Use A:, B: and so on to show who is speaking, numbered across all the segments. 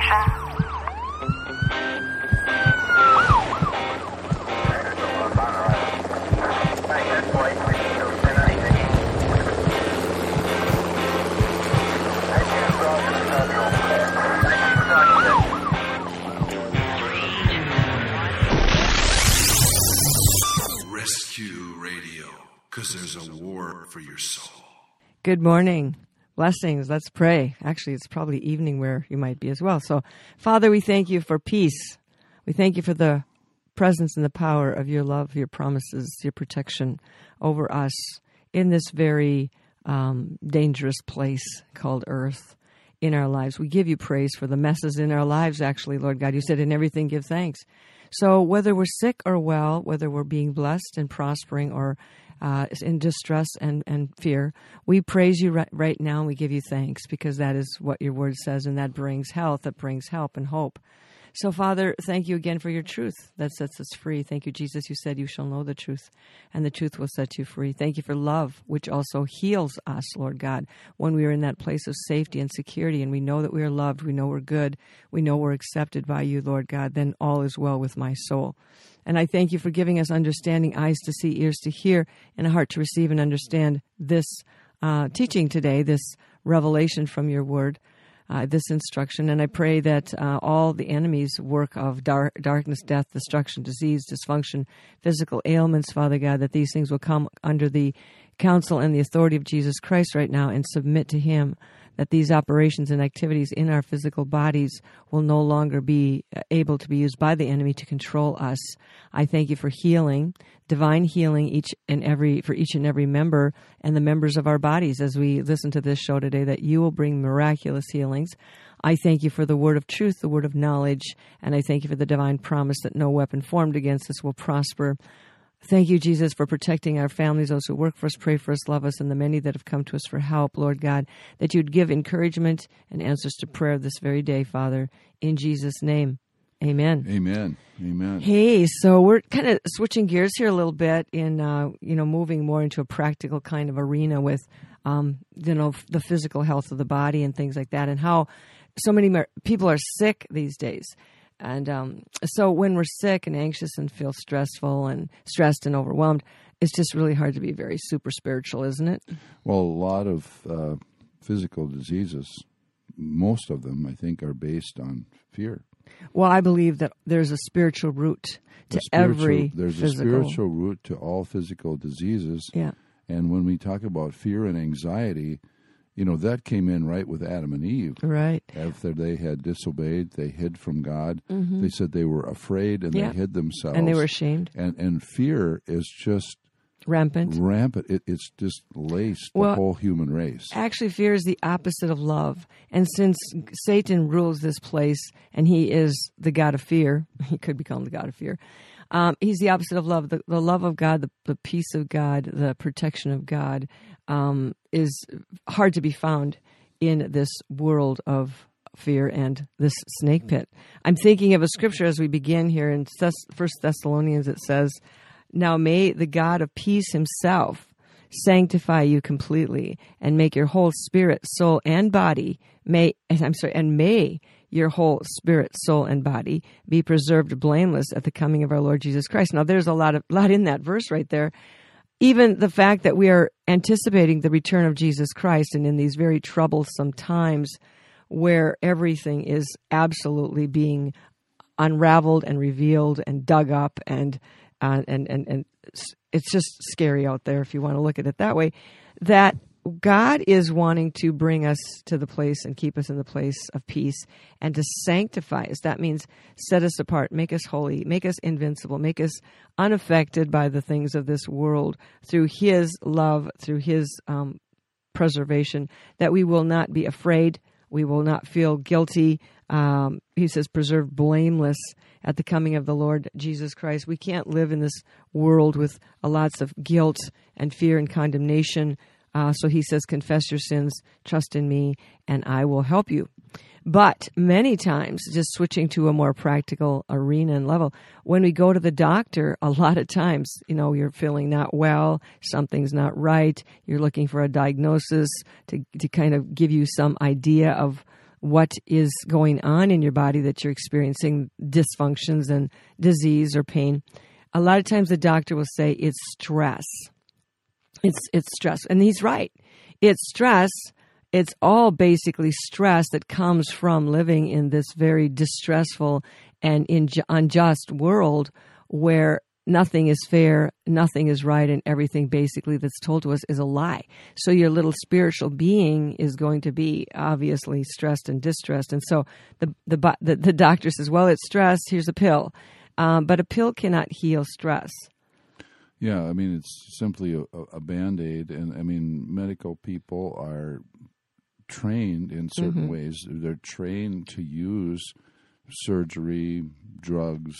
A: station.
B: Rescue Radio, because there's a war for your soul.
C: Good morning. Blessings. Let's pray. Actually, it's probably evening where you might be as well. So, Father, we thank you for peace. We thank you for the presence and the power of your love, your promises, your protection over us in this very um, dangerous place called earth in our lives. We give you praise for the messes in our lives, actually, Lord God. You said, in everything give thanks. So, whether we're sick or well, whether we're being blessed and prospering or uh, in distress and, and fear, we praise you right, right now and we give you thanks because that is what your word says and that brings health, that brings help and hope. So, Father, thank you again for your truth that sets us free. Thank you, Jesus. You said you shall know the truth, and the truth will set you free. Thank you for love, which also heals us, Lord God, when we are in that place of safety and security, and we know that we are loved, we know we're good, we know we're accepted by you, Lord God, then all is well with my soul. And I thank you for giving us understanding, eyes to see, ears to hear, and a heart to receive and understand this uh, teaching today, this revelation from your word uh, this instruction. And I pray that uh, all the enemy's work of dar- darkness, death, destruction, disease, dysfunction, physical ailments, Father God, that these things will come under the counsel and the authority of Jesus Christ right now and submit to Him. That these operations and activities in our physical bodies will no longer be uh, able to be used by the enemy to control us. I thank you for healing, divine healing each and every for each and every member and the members of our bodies as we listen to this show today that you will bring miraculous healings. I thank you for the word of truth, the word of knowledge, and I thank you for the divine promise that no weapon formed against us will prosper. Thank you, Jesus, for protecting our families, those who work for us, pray for us, love us, and the many that have come to us for help, Lord God, that you'd give encouragement and answers to prayer this very day, Father, in Jesus' name. Amen.
D: Amen. Amen.
C: Hey, so we're kind of switching gears here a little bit in, uh, you know, moving more into a practical kind of arena with, um, you know, the physical health of the body and things like that, and how so many people are sick these days. And um, so when we're sick and anxious and feel stressful and stressed and overwhelmed, it's just really hard to be very super spiritual, isn't it?
D: Well, a lot of uh, physical diseases, most of them, I think, are based on fear.
C: Well, I believe that there's a spiritual root to
D: spiritual-
C: every
D: there's
C: physical.
D: a spiritual root to all physical diseases.
C: Yeah.
D: And when we talk about fear and anxiety, you know that came in right with Adam and Eve.
C: Right.
D: After they had disobeyed, they hid from God. They said they were afraid and
C: Mm-hmm. Yeah.
D: they hid themselves.
C: And they were ashamed,
D: And and fear is just
C: rampant.
D: rampant. It, it's just laced
C: Well,
D: the whole human race.
C: Actually, fear is the opposite of love. And since Satan rules this place and he is the God of fear, he could be called the God of fear. Um, he's the opposite of love. The, the love of God, the, the peace of God, the protection of God um, is hard to be found in this world of fear and this snake pit. I'm thinking of a scripture as we begin here in First Thessalonians. It says, "Now may the God of peace Himself." sanctify you completely and make your whole spirit, soul, and body may I'm sorry, and may your whole spirit, soul, and body be preserved blameless at the coming of our Lord Jesus Christ. Now there's a lot of lot in that verse right there. Even the fact that we are anticipating the return of Jesus Christ and in these very troublesome times where everything is absolutely being unraveled and revealed and dug up and uh, and and and it's just scary out there if you want to look at it that way that God is wanting to bring us to the place and keep us in the place of peace and to sanctify us. That means set us apart, make us holy, make us invincible, make us unaffected by the things of this world through His love, through His um, preservation, that we will not be afraid, we will not feel guilty. Um, he says, preserve blameless at the coming of the Lord Jesus Christ. We can't live in this world with a lots of guilt and fear and condemnation. Uh, so he says, confess your sins, trust in me, and I will help you. But many times, just switching to a more practical arena and level, when we go to the doctor, a lot of times, you know, you're feeling not well, something's not right, you're looking for a diagnosis to, to kind of give you some idea of what is going on in your body that you're experiencing dysfunctions and disease or pain, a lot of times the doctor will say it's stress. It's it's stress, and he's right. It's stress. It's all basically stress that comes from living in this very distressful and in, unjust world where nothing is fair, nothing is right, and everything basically that's told to us is a lie. So your little spiritual being is going to be obviously stressed and distressed. And so the the the, the doctor says, "Well, it's stress. Here's a pill," um, but a pill cannot heal stress.
D: Yeah, I mean it's simply a, a band aid, and I mean medical people are trained in certain mm-hmm. ways. They're trained to use surgery, drugs,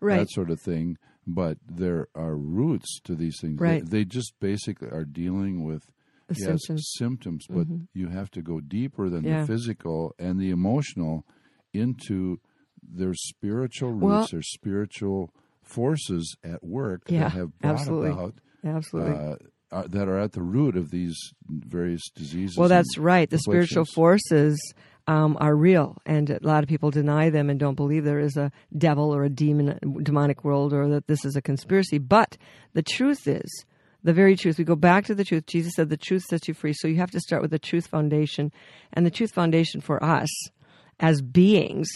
D: right. that sort of thing. But there are roots to these things.
C: Right.
D: They, they just basically are dealing with
C: the yes, symptoms.
D: symptoms, but mm-hmm. you have to go deeper than yeah. the physical and the emotional into their spiritual roots, well, their spiritual forces at work
C: yeah,
D: that have brought
C: absolutely.
D: about
C: absolutely. Uh,
D: uh, that are at the root of these various diseases.
C: Well, that's right. The spiritual forces um, are real, and a lot of people deny them and don't believe there is a devil or a demon, demonic world, or that this is a conspiracy. But the truth is, the very truth. We go back to the truth. Jesus said, "The truth sets you free." So you have to start with the truth foundation, and the truth foundation for us as beings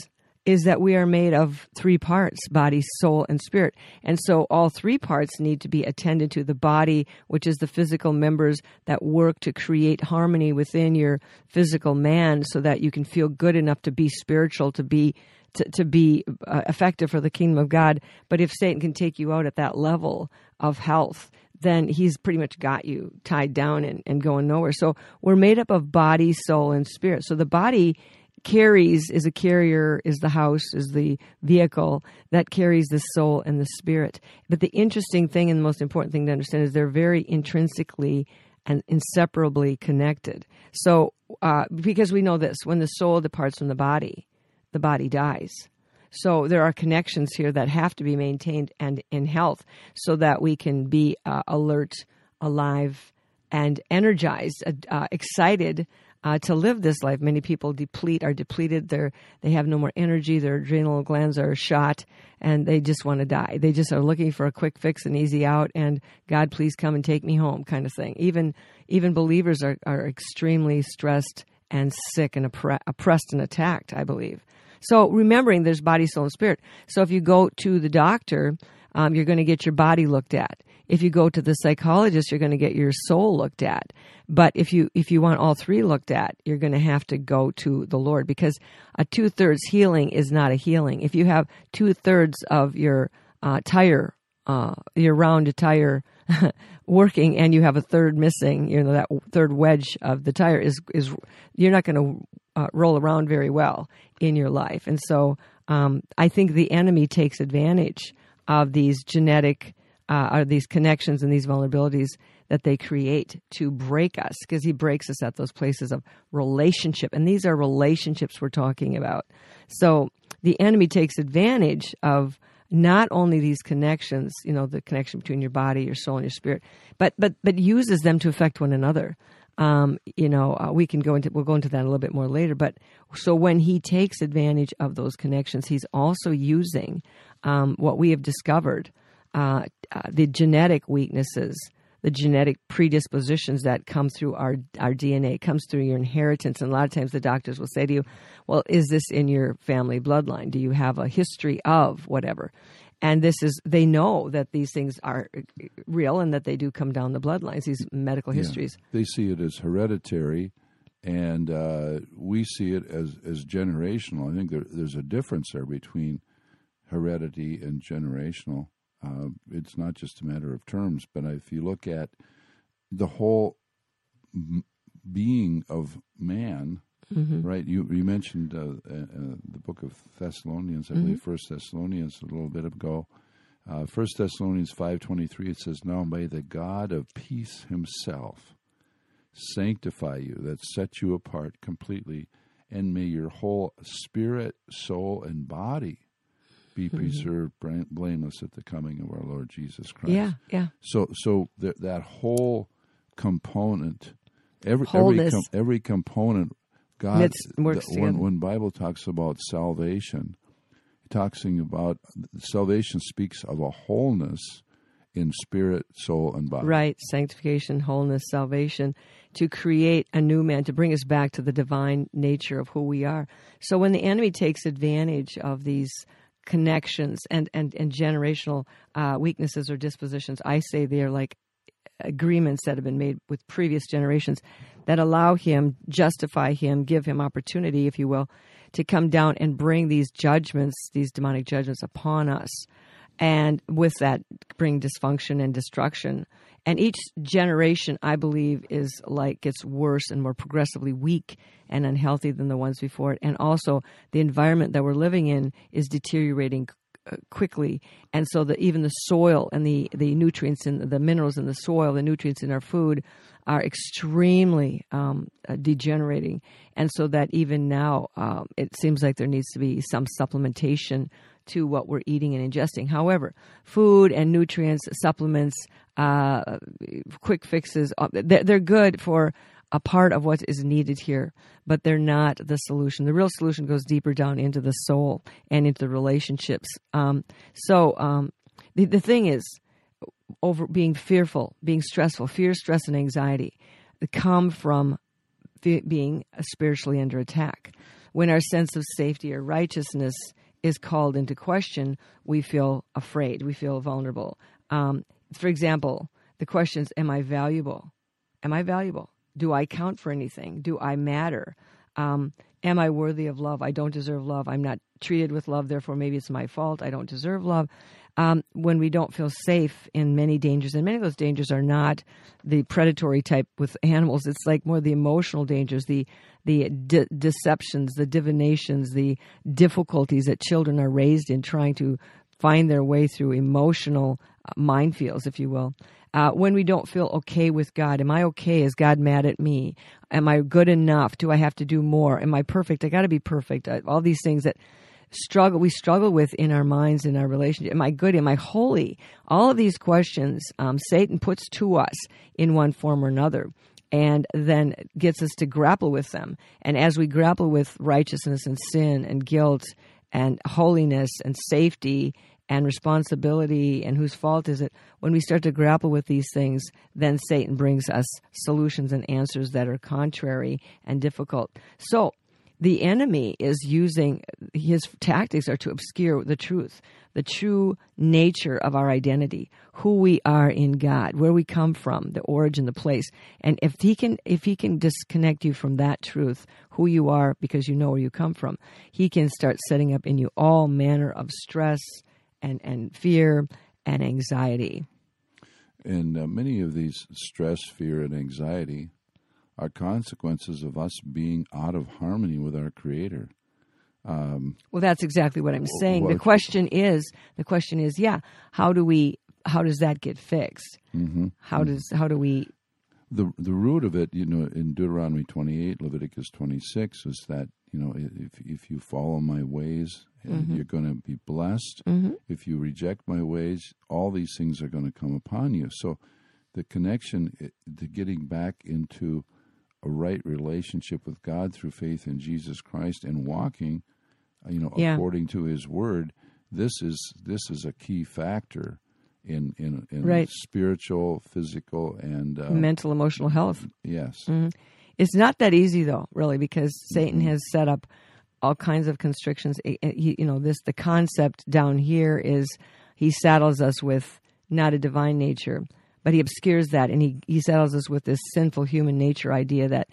C: is that we are made of three parts body, soul, and spirit. And so all three parts need to be attended to. The body, which is the physical members that work to create harmony within your physical man so that you can feel good enough to be spiritual, to be. To, to be uh, effective for the kingdom of God. But if Satan can take you out at that level of health, then he's pretty much got you tied down and, and going nowhere. So we're made up of body, soul, and spirit. So the body carries is a carrier is the house is the vehicle that carries the soul and the spirit. But the interesting thing and the most important thing to understand is they're very intrinsically and inseparably connected. So uh, because we know this when the soul departs from the body the body dies. So there are connections here that have to be maintained and in health so that we can be uh, alert alive and energized uh, excited uh, to live this life. Many people deplete, are depleted. They're, they have no more energy. Their adrenal glands are shot and they just want to die. They just are looking for a quick fix and easy out and God, please come and take me home kind of thing. Even, even believers are, are extremely stressed and sick and oppre- oppressed and attacked, I believe. So remembering there's body, soul, and spirit. So if you go to the doctor, um, you're going to get your body looked at. If you go to the psychologist, you're going to get your soul looked at. But if you if you want all three looked at, you're going to have to go to the Lord because a two thirds healing is not a healing. If you have two thirds of your uh, tire, uh, your round tire working, and you have a third missing, you know that third wedge of the tire is is you're not going to uh, roll around very well in your life. And so um, I think the enemy takes advantage of these genetic uh, are these connections and these vulnerabilities that they create to break us because he breaks us at those places of relationship. And these are relationships we're talking about. So the enemy takes advantage of not only these connections you know the connection between your body your soul and your spirit but but but uses them to affect one another. Um, you know uh, we can go into we'll go into that a little bit more later but so when he takes advantage of those connections he's also using um, what we have discovered uh, uh, the genetic weaknesses, the genetic predispositions that come through our our DNA, comes through your inheritance. And a lot of times the doctors will say to you, "Well, is this in your family bloodline? Do you have a history of whatever?" And this is they know that these things are real and that they do come down the bloodlines. These medical histories.
D: Yeah, they see it as hereditary and uh, we see it as as generational. I think there, there's a difference there between heredity and generational. Uh, it's not just a matter of terms, but if you look at the whole m- being of man, mm-hmm. right? You you mentioned uh, uh, uh the book of Thessalonians, I mm-hmm. believe, First Thessalonians, a little bit ago. Uh, First Thessalonians five twenty three. It says, "Now may the God of peace Himself sanctify you, that set you apart completely, and may your whole spirit, soul, and body." Be mm-hmm. preserved blameless at the coming of our Lord Jesus Christ.
C: Yeah, yeah.
D: So, so that whole component, every every com- every component God, the- when, when Bible talks about salvation, talking about salvation speaks of a wholeness in spirit, soul, and body.
C: Right, sanctification, wholeness, salvation, to create a new man, to bring us back to the divine nature of who we are. So when the enemy takes advantage of these connections and, and, and generational uh, weaknesses or dispositions, I say they are like agreements that have been made with previous generations that allow him, justify him, give him opportunity, if you will, to come down and bring these judgments, these demonic judgments upon us. And with that, bring dysfunction and destruction. And each generation, I believe, is like gets worse and more progressively weak and unhealthy than the ones before it. And also, the environment that we're living in is deteriorating uh, quickly, and so that even the soil and the the nutrients and the minerals in the soil, the nutrients in our food, are extremely um, uh, degenerating, and so that even now um, it seems like there needs to be some supplementation to what we're eating and ingesting. However, food and nutrients, supplements, uh, quick fixes, uh, they're, good for a part of what is needed here, but they're not the solution. The real solution goes deeper down into the soul and into the relationships. Um, so um, the, the thing is, over being fearful, being stressful, fear, stress, and anxiety come from being spiritually under attack. When our sense of safety or righteousness is called into question, we feel afraid, we feel vulnerable. Um, for example, the questions Am I valuable? Am I valuable? Do I count for anything? Do I matter? Um, am I worthy of love? I don't deserve love. I'm not treated with love, therefore, maybe it's my fault. I don't deserve love. Um, when we don't feel safe in many dangers, and many of those dangers are not the predatory type with animals. It's like more the emotional dangers, the the de- deceptions, the divinations, the difficulties that children are raised in trying to find their way through emotional uh, minefields, if you will. Uh, when we don't feel okay with God, am I okay? Is God mad at me? Am I good enough? Do I have to do more? Am I perfect? I got to be perfect. Uh, all these things that struggle we struggle with in our minds in our relationship am i good am i holy all of these questions um, satan puts to us in one form or another and then gets us to grapple with them. And as we grapple with righteousness and sin and guilt and holiness and safety and responsibility and whose fault is it when we start to grapple with these things then satan brings us solutions and answers that are contrary and difficult. So the enemy is using his tactics are to obscure the truth the true nature of our identity who we are in god where we come from the origin the place. And if he can if he can disconnect you from that truth who you are because you know where you come from he can start setting up in you all manner of stress and and fear and anxiety.
D: And uh, many of these stress, fear, and anxiety are consequences of us being out of harmony with our Creator.
C: Well, that's exactly what I'm saying.
D: well,
C: the question is, the question is, yeah, how do we, how does that get fixed? Mm-hmm. How does, how do we,
D: the the root of it, you know, in Deuteronomy 28, Leviticus 26, is that you know if if you follow my ways, uh, you're going to be blessed. If you reject my ways, all these things are going to come upon you. So, the connection the getting back into a right relationship with God through faith in Jesus Christ and walking, you know,
C: Yeah.
D: according to His Word. This is this is a key factor in in, in
C: Right.
D: spiritual, physical, and uh,
C: mental, emotional health?
D: Yes.
C: It's not that easy though, really, because Satan has set up all kinds of constrictions. He- You know, this the concept down here is he saddles us with not a divine nature, but he obscures that, and he, he saddles us with this sinful human nature idea that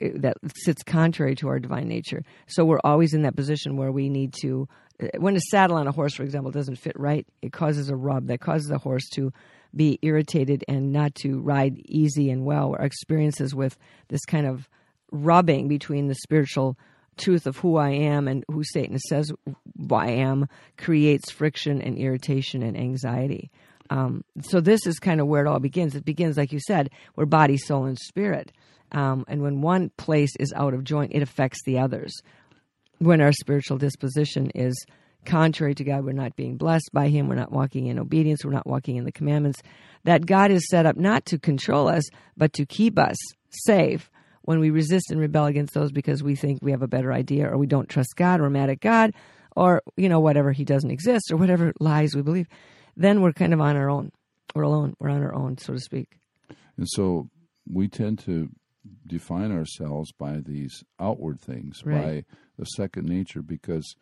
C: that sits contrary to our divine nature. So we're always in that position where we need to. eh, When a saddle on a horse, for example, doesn't fit right, it causes a rub that causes the horse to be irritated and not to ride easy and well. Our experiences with this kind of rubbing between the spiritual truth of who I am and who Satan says I am creates friction and irritation and anxiety. Um, so this is kind of where it all begins. It begins, like you said, we're body, soul, and spirit. Um, and when one place is out of joint, it affects the others. When our spiritual disposition is contrary to God, we're not being blessed by Him, we're not walking in obedience, we're not walking in the commandments that God is set up not to control us, but to keep us safe. when we resist and rebel against those because we think we have a better idea or we don't trust God or mad at God or, you know, whatever, He doesn't exist or whatever lies we believe, then we're kind of on our own. We're alone. We're on our own, so to speak.
D: And so we tend to define ourselves by these outward things,
C: Right.
D: by the second nature, because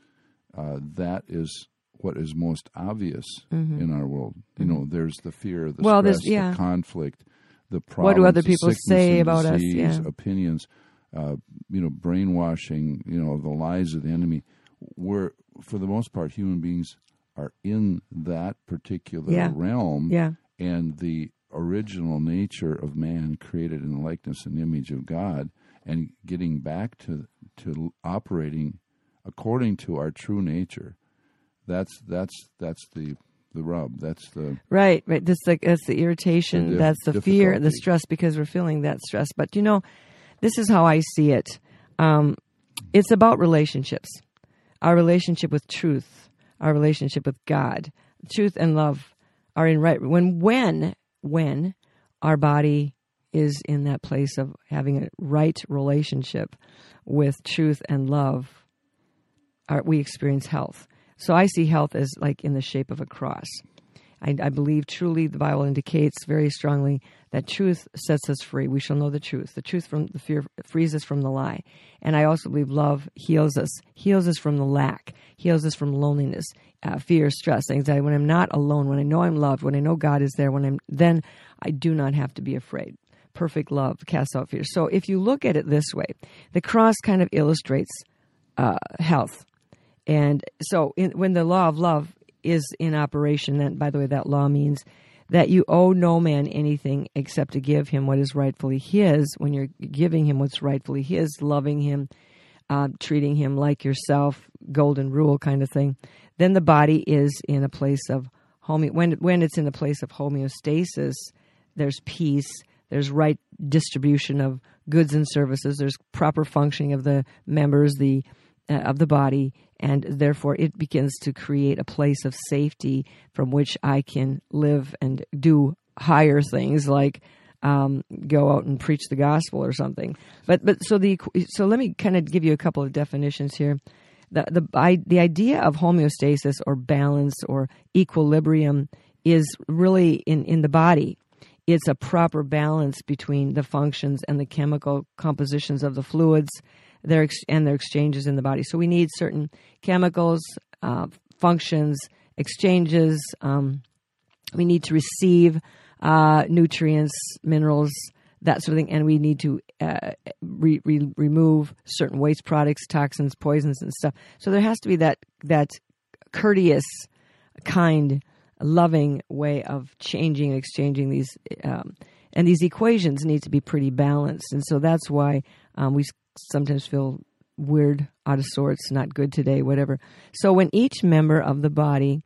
D: uh, that is what is most obvious in our world. You know, there's the fear, the
C: Mm-hmm. Well,
D: stress,
C: yeah.
D: the conflict, the
C: What
D: problems,
C: do other
D: the
C: people say about us?
D: disease,
C: Yeah.
D: opinions, uh, you know, brainwashing, you know, the lies of the enemy. We're, for the most part, human beings are in that particular
C: Yeah.
D: realm
C: Yeah.
D: and the original nature of man created in the likeness and image of God and getting back to to operating according to our true nature that's that's that's the the rub that's the
C: Right, right. That's the that's the irritation.
D: The
C: that's the fear, the stress because we're feeling that stress. But you know, this is how I see it. Um, it's about relationships. Our relationship with truth, our relationship with God, truth and love are in right when when when our body is in that place of having a right relationship with truth and love our, we experience health. So I see health as like in the shape of a cross. I, I believe truly the Bible indicates very strongly that truth sets us free. We shall know the truth. The truth from the fear frees us from the lie. And I also believe love heals us, heals us from the lack, heals us from loneliness, uh, fear, stress, anxiety. When I'm not alone, when I know I'm loved, when I know God is there, when I'm then I do not have to be afraid. Perfect love casts out fear. So if you look at it this way, the cross kind of illustrates uh, health. And so, in, when the law of love is in operation, then by the way, that law means that you owe no man anything except to give him what is rightfully his. When you're giving him what's rightfully his, loving him, uh, treating him like yourself, golden rule kind of thing, then the body is in a place of home. When when it's in a place of homeostasis, there's peace. There's right distribution of goods and services. There's proper functioning of the members, the uh, of the body, and therefore it begins to create a place of safety from which I can live and do higher things like um, go out and preach the gospel or something. But but so the so let me kind of give you a couple of definitions here. The the I, the idea of homeostasis or balance or equilibrium is really in in the body. It's a proper balance between the functions and the chemical compositions of the fluids their ex- and their exchanges in the body. So we need certain chemicals, uh, functions, exchanges. Um, we need to receive uh, nutrients, minerals, that sort of thing, and we need to uh, re- re- remove certain waste products, toxins, poisons, and stuff. So there has to be that that courteous, kind, loving way of changing and exchanging these. Um, and these equations need to be pretty balanced, and so that's why um, we sometimes feel weird, out of sorts, not good today, whatever. So when each member of the body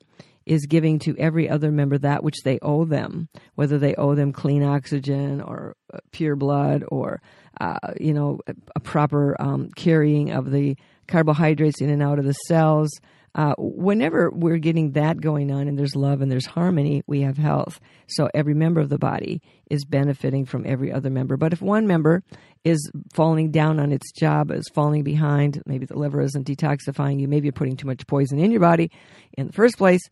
C: is giving to every other member that which they owe them, whether they owe them clean oxygen or uh, pure blood or, uh, you know, a, proper um, carrying of the carbohydrates in and out of the cells. Uh, whenever we're getting that going on and there's love and there's harmony, we have health. So every member of the body is benefiting from every other member. But if one member is falling down on its job, is falling behind, maybe the liver isn't detoxifying you, maybe you're putting too much poison in your body in the first place,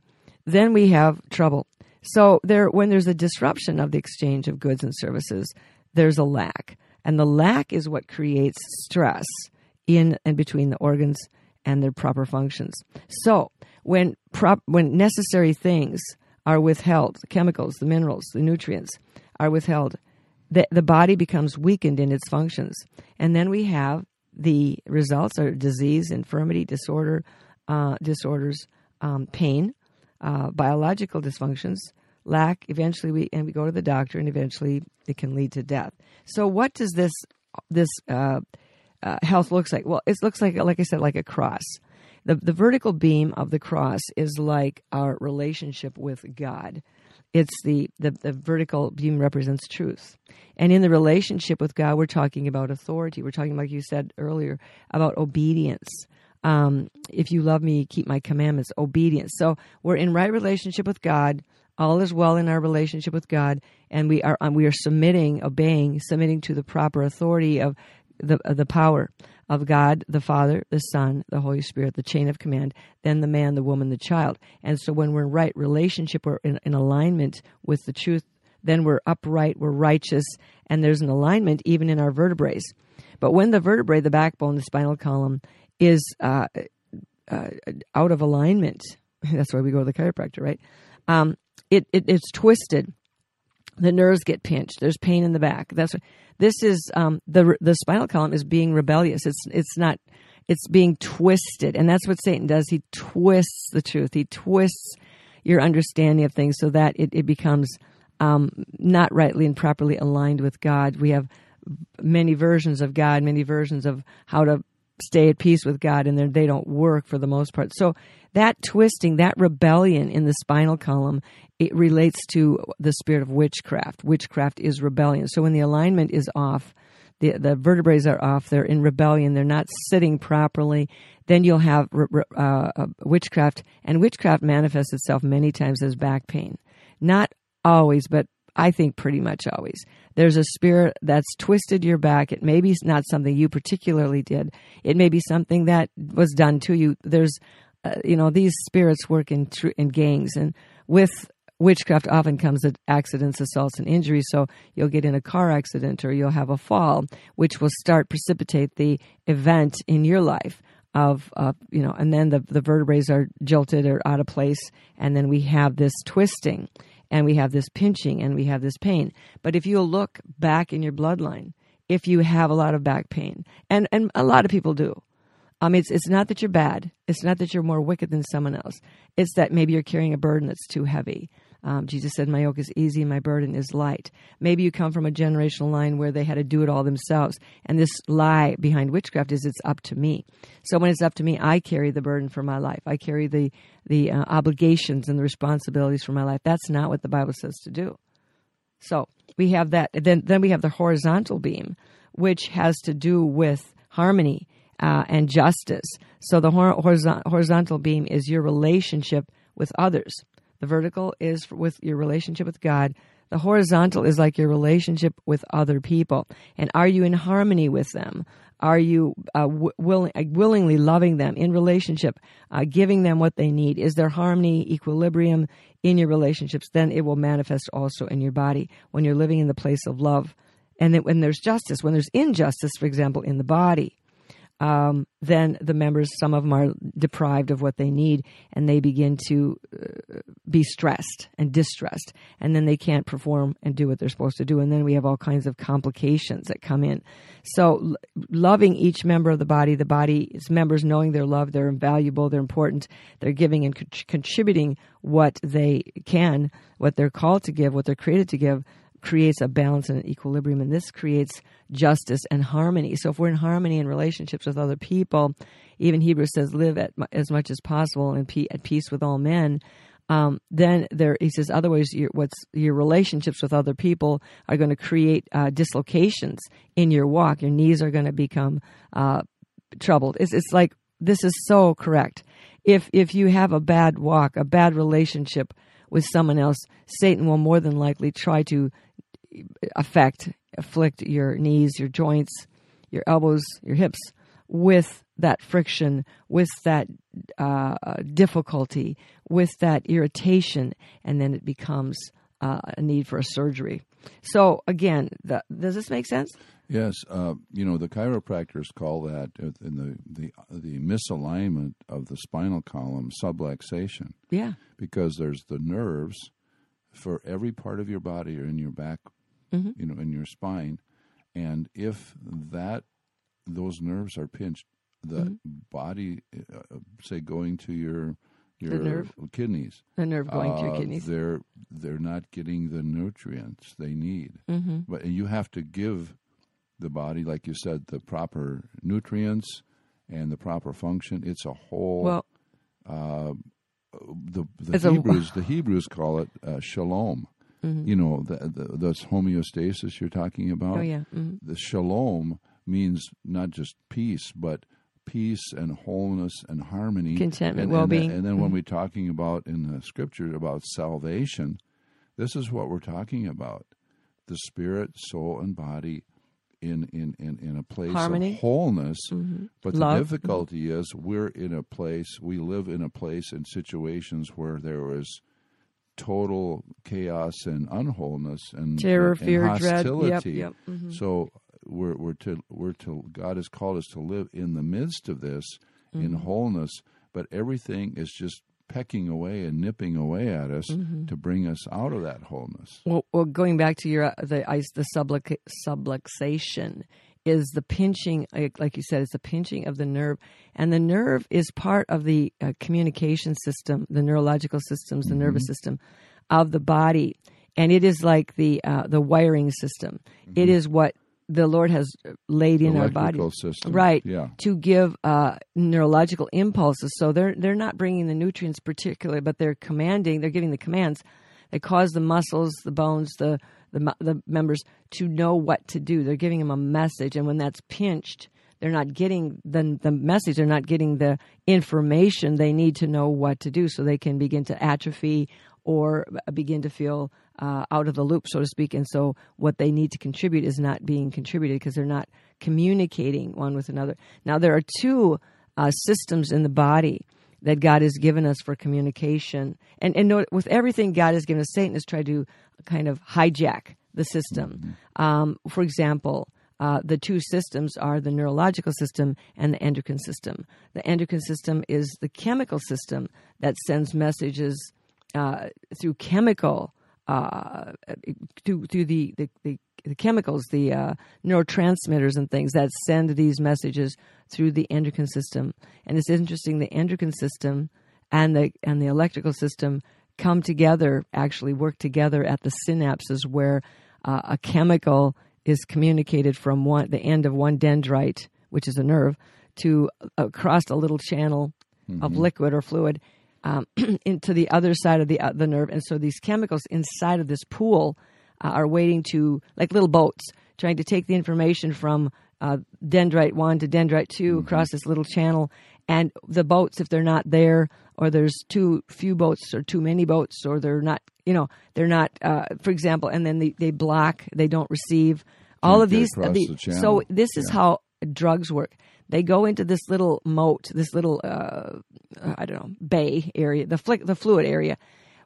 C: then we have trouble. So there, when there's a disruption of the exchange of goods and services, there's a lack, and the lack is what creates stress in and between the organs and their proper functions. So when prop, when necessary things are withheld, the chemicals, the minerals, the nutrients are withheld, the, the body becomes weakened in its functions, and then we have the results are disease, infirmity, disorder, uh, disorders, um, pain, uh, biological dysfunctions, lack. Eventually, we and we go to the doctor, and eventually it can lead to death. So, what does this this uh, uh, health looks like? Well, it looks like, like I said, like a cross. The the vertical beam of the cross is like our relationship with God. It's the, the the vertical beam represents truth, and in the relationship with God, we're talking about authority. We're talking, like you said earlier, about obedience. Um, if you love me, keep my commandments. Obedience. So we're in right relationship with God. all is well in our relationship with God, and we are um, we are submitting, obeying, submitting to the proper authority of the the power of God, the Father, the Son, the Holy Spirit, the chain of command, then the man, the woman, the child. And so when we're in right relationship, we're in, in alignment with the truth, then we're upright, we're righteous, and there's an alignment even in our vertebrae. But when the vertebrae, the backbone, the spinal column, is uh, uh, out of alignment, that's why we go to the chiropractor, right? Um, it, it, it's twisted. The nerves get pinched. There's pain in the back. That's what, this is um, the the spinal column is being rebellious. It's it's not. It's being twisted, and that's what Satan does. He twists the truth. He twists your understanding of things so that it, it becomes um, not rightly and properly aligned with God. We have many versions of God, many versions of how to stay at peace with God, and they don't work for the most part. So that twisting, that rebellion in the spinal column, it relates to the spirit of witchcraft. Witchcraft is rebellion. So when the alignment is off, the the vertebrae are off, they're in rebellion, they're not sitting properly, then you'll have uh, witchcraft, and witchcraft manifests itself many times as back pain. Not always, but I think pretty much always. There's a spirit that's twisted your back. It may be not something you particularly did. It may be something that was done to you. There's, uh, you know, these spirits work in tr- in gangs, and with witchcraft often comes at accidents, assaults, and injuries. So you'll get in a car accident or you'll have a fall, which will start precipitate the event in your life of uh, you know, and then the the vertebrae are jolted or out of place, and then we have this twisting and we have this pinching and we have this pain. But if you look back in your bloodline, if you have a lot of back pain, and, and a lot of people do, um, it's, it's not that you're bad. It's not that you're more wicked than someone else. It's that maybe you're carrying a burden that's too heavy. Um, Jesus said, My yoke is easy, my burden is light. Maybe you come from a generational line where they had to do it all themselves. And this lie behind witchcraft is it's up to me. So when it's up to me, I carry the burden for my life. I carry the, the uh, obligations and the responsibilities for my life. That's not what the Bible says to do. So we have that. Then, then we have the horizontal beam, which has to do with harmony uh, and justice. So the horizontal beam is your relationship with others. The vertical is with your relationship with God. The horizontal is like your relationship with other people. And are you in harmony with them? Are you uh, w- willing, uh, willingly loving them in relationship, uh, giving them what they need? Is there harmony, equilibrium in your relationships? Then it will manifest also in your body when you're living in the place of love. And then when there's justice, when there's injustice, for example, in the body, um, then the members, some of them are deprived of what they need, and they begin to uh, be stressed and distressed, and then they can't perform and do what they're supposed to do, and then we have all kinds of complications that come in. So, l- loving each member of the body, the body's members knowing they're loved, they're invaluable, they're important, they're giving and co- contributing what they can, what they're called to give, what they're created to give creates a balance and an equilibrium, and this creates justice and harmony. So if we're in harmony in relationships with other people, even Hebrews says, live at, as much as possible and pe- at peace with all men. Um, then there, he says, otherwise, your, what's your relationships with other people are going to create uh, dislocations in your walk. Your knees are going to become uh, troubled. It's, it's like this is so correct. If if you have a bad walk, a bad relationship with someone else, Satan will more than likely try to affect, afflict your knees, your joints, your elbows, your hips with that friction, with that uh, difficulty, with that irritation, and then it becomes uh, a need for a surgery. So, again, the, does this make sense?
D: Yes, uh, you know the chiropractors call that in the, the the misalignment of the spinal column subluxation.
C: Yeah,
D: because there's the nerves for every part of your body or in your back mm-hmm. you know, in your spine. And if that those nerves are pinched, the mm-hmm. body, uh, uh say, going to your your
C: nerve.
D: kidneys,
C: the nerve going
D: uh,
C: to your uh, kidneys,
D: they're they're not getting the nutrients they need. Mm-hmm. But you have to give the body, like you said, the proper nutrients and the proper function. It's a whole.
C: Well,
D: uh, the the Hebrews a, the Hebrews call it uh, shalom. Mm-hmm. You know, the, the, that's homeostasis you're talking about.
C: Oh, yeah. Mm-hmm.
D: The shalom means not just peace, but peace and wholeness and harmony,
C: contentment,
D: and,
C: well being.
D: And, and, then mm-hmm. when we're talking about in the scripture about salvation, This is what we're talking about: the spirit, soul, and body in in in, in a place
C: Harmony.
D: of wholeness. But the
C: Love.
D: difficulty is we're in a place, we live in a place in situations where there is total chaos and unwholeness and
C: Terror,
D: and
C: fear, dread. Yep,
D: hostility.
C: yep. Mhm.
D: So we're we're to we're to God has called us to live in the midst of this
C: Mm-hmm.
D: in wholeness, but everything is just pecking away and nipping away at us
C: Mm-hmm.
D: to bring us out of that wholeness.
C: Well, well going back to your uh, the ice, the subluxation is the pinching, like you said, it's the pinching of the nerve, and the nerve is part of the uh, communication system, the neurological systems, the nervous system of the body, and it is like the uh, the wiring system. It is what the Lord has laid in our body,
D: system.
C: right?
D: Yeah.
C: to give uh, neurological impulses. So they're they're not bringing the nutrients particularly, but they're commanding. They're giving the commands that cause the muscles, the bones, the the the members to know what to do. They're giving them a message, and when that's pinched, they're not getting the the message. They're not getting the information they need to know what to do, so they can begin to atrophy or begin to feel uh, out of the loop, so to speak. And so, what they need to contribute is not being contributed because they're not communicating one with another. Now, there are two uh, systems in the body that God has given us for communication. And, and with everything God has given us, Satan has tried to kind of hijack the system. Um, for example, uh, the two systems are the neurological system and the endocrine system. The endocrine system is the chemical system that sends messages uh, through chemical uh, through through the the, the, the chemicals, the uh, neurotransmitters and things that send these messages through the endocrine system. And it's interesting, the endocrine system and the and the electrical system come together, actually work together at the synapses where uh, a chemical is communicated from one the end of one dendrite, which is a nerve, to across a little channel of liquid or fluid um, into the other side of the uh, the nerve, and so these chemicals inside of this pool uh, are waiting to like little boats trying to take the information from uh, dendrite one to dendrite 2 across this little channel. And the boats, if they're not there, or there's too few boats, or too many boats, or they're not, you know, they're not, uh, for example, and then they, they block, they don't receive. All
D: Can't
C: of these. the-
D: the
C: so this is how drugs work. They go into this little moat, this little uh, I don't know bay area, the flick, the fluid area,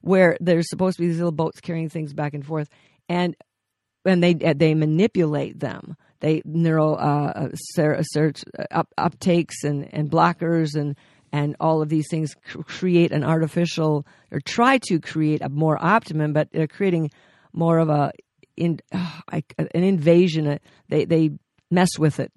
C: where there's supposed to be these little boats carrying things back and forth, and and they uh, they manipulate them. They neural uh, ser- search uh, up, uptakes and, and blockers and and all of these things create an artificial or try to create a more optimum, but they're creating more of a in uh, an invasion. Uh, They they mess with it,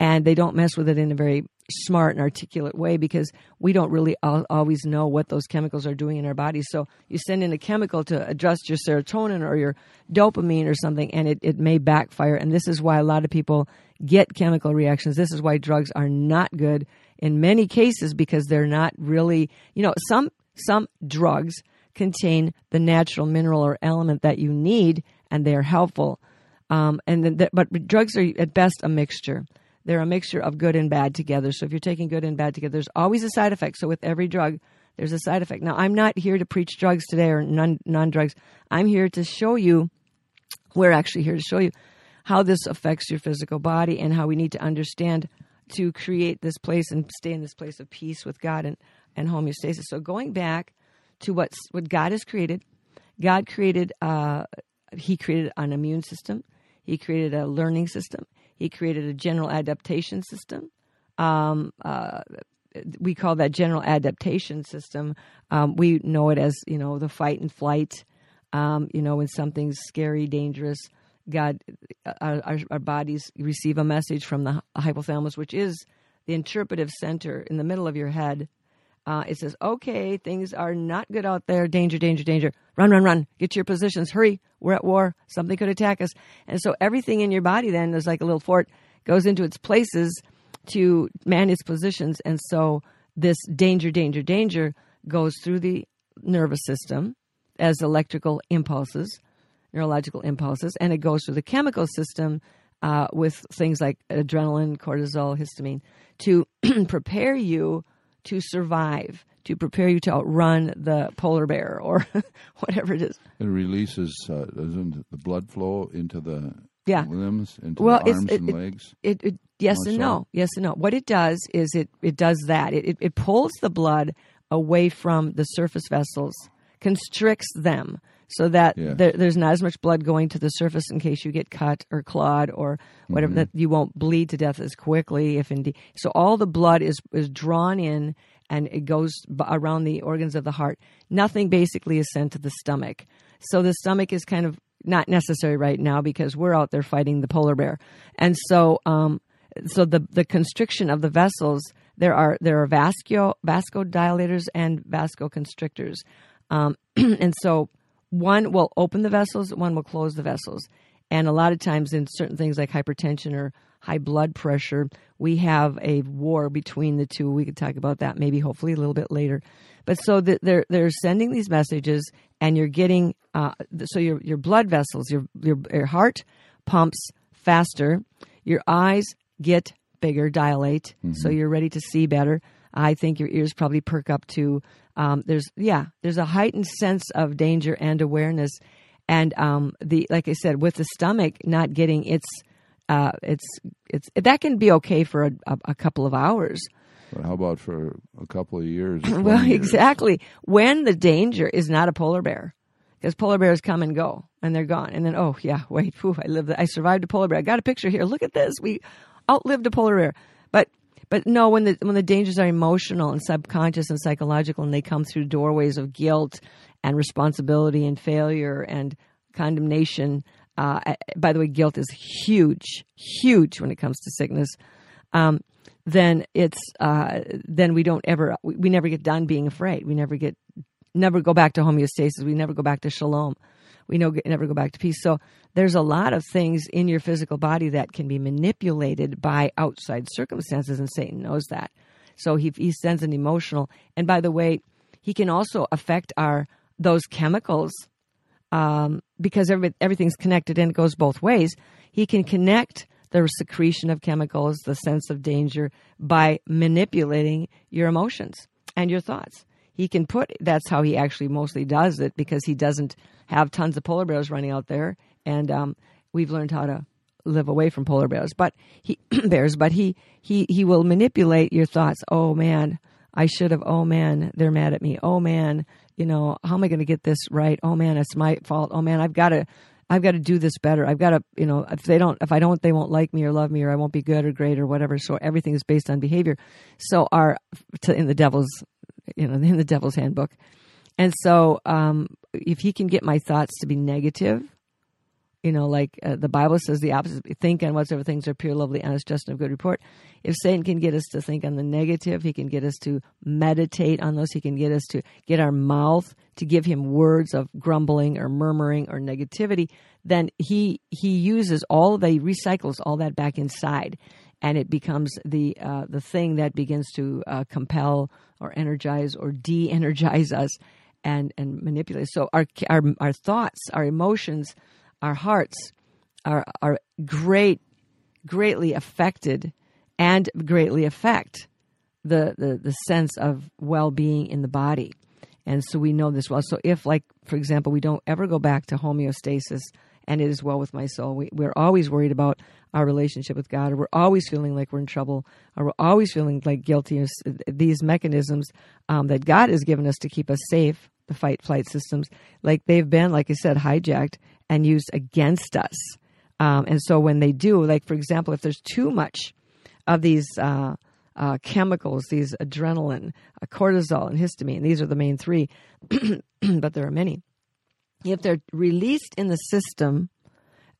C: and they don't mess with it in a very smart and articulate way because we don't really al- always know what those chemicals are doing in our bodies. So you send in a chemical to adjust your serotonin or your dopamine or something, and it, it may backfire. And this is why a lot of people get chemical reactions. This is why drugs are not good in many cases because they're not really, you know, some some drugs contain the natural mineral or element that you need, and they are helpful. Um, and then, the, but drugs are at best a mixture. They're a mixture of good and bad together. So if you're taking good and bad together, there's always a side effect. So with every drug, there's a side effect. Now, I'm not here to preach drugs today or non drugs. I'm here to show you. We're actually here to show you how this affects your physical body and how we need to understand to create this place and stay in this place of peace with God and, and homeostasis. So going back to what's what God has created, God created uh, He created an immune system. He created a learning system. He created a general adaptation system. Um, uh, we call that general adaptation system. Um, we know it as you know the fight and flight. Um, you know when something's scary, dangerous. God, our, our, our bodies receive a message from the hypothalamus, which is the interpretive center in the middle of your head. Uh, it says, okay, things are not good out there. Danger, danger, danger. Run, run, run. Get to your positions. Hurry. We're at war. Something could attack us. And so everything in your body then is like a little fort, goes into its places to man its positions. And so this danger, danger, danger goes through the nervous system as electrical impulses, neurological impulses, and it goes through the chemical system uh, with things like adrenaline, cortisol, histamine to prepare you to survive, to prepare you to outrun the polar bear or whatever it is.
D: It releases uh, the blood flow into the
C: Yeah.
D: limbs, into
C: Well,
D: the arms
C: it-
D: and
C: it-
D: legs.
C: It, it yes and no, yes and no. What it does is it it does that. It, it it pulls the blood away from the surface vessels, constricts them so that
D: Yes.
C: there, there's not as much blood going to the surface in case you get cut or clawed or whatever
D: Mm-hmm.
C: that you won't bleed to death as quickly if indeed. So all the blood is is drawn in and it goes around the organs of the heart. Nothing basically is sent to the stomach. So the stomach is kind of not necessary right now because we're out there fighting the polar bear, and so um, so the the constriction of the vessels there are there are vasco vasodilators and vasoconstrictors, um, and so one will open the vessels, one will close the vessels, and a lot of times in certain things like hypertension or high blood pressure, we have a war between the two. We could talk about that maybe hopefully a little bit later, but so that they're they're sending these messages, and you're getting uh, so your your blood vessels, your your your heart pumps faster, your eyes get bigger, dilate, so you're ready to see better. I think your ears probably perk up too. Um, there's yeah, there's a heightened sense of danger and awareness, and um, the like I said, with the stomach not getting its uh, it's it's that can be okay for a, a, a couple of hours.
D: But how about for a couple of years?
C: Well,
D: years?
C: exactly. When the danger is not a polar bear, because polar bears come and go and they're gone, and then oh yeah, wait, whew, I lived, I survived a polar bear. I got a picture here. Look at this. We outlived a polar bear. But but no, when the when the dangers are emotional and subconscious and psychological, and they come through doorways of guilt and responsibility and failure and condemnation. Uh, by the way, guilt is huge, huge when it comes to sickness. Um, then it's uh, then we don't ever we, we never get done being afraid. We never get never go back to homeostasis. We never go back to shalom. We know never go back to peace. So there's a lot of things in your physical body that can be manipulated by outside circumstances, and Satan knows that. So he he sends an emotional. And by the way, he can also affect our those chemicals um, because every, everything's connected and it goes both ways. He can connect the secretion of chemicals, the sense of danger, by manipulating your emotions and your thoughts. He can put that's how he actually mostly does it because he doesn't have tons of polar bears running out there, and um, we've learned how to live away from polar bears. But he bears, but he he he will manipulate your thoughts. Oh man, I should have. Oh man, they're mad at me. Oh man, you know how am I going to get this right? Oh man, it's my fault. Oh man, I've got to. I've got to do this better. I've got to, you know, if they don't, if I don't, they won't like me or love me or I won't be good or great or whatever. So everything is based on behavior. So our, to, in the devil's, you know, in the devil's handbook. And so, um, if he can get my thoughts to be negative, you know, like uh, the Bible says the opposite think on whatsoever things are pure, lovely, honest, just, and of good report. If Satan can get us to think on the negative, he can get us to meditate on those. He can get us to get our mouth to give him words of grumbling or murmuring or negativity. Then he he uses all of that, he recycles all that back inside, and it becomes the uh, the thing that begins to uh, compel or energize or de-energize us and and manipulate. So our our our thoughts, our emotions our hearts are are great greatly affected and greatly affect the, the the sense of well-being in the body. And so we know this well. So if like for example we don't ever go back to homeostasis and it is well with my soul we, we're always worried about our relationship with god or we're always feeling like we're in trouble or we're always feeling like guilty these mechanisms um, that god has given us to keep us safe the fight flight systems like they've been like i said hijacked and used against us. Um, and so when they do, like for example, if there's too much of these uh, uh, chemicals, these adrenaline, uh, cortisol, and histamine, these are the main three, but there are many. If they're released in the system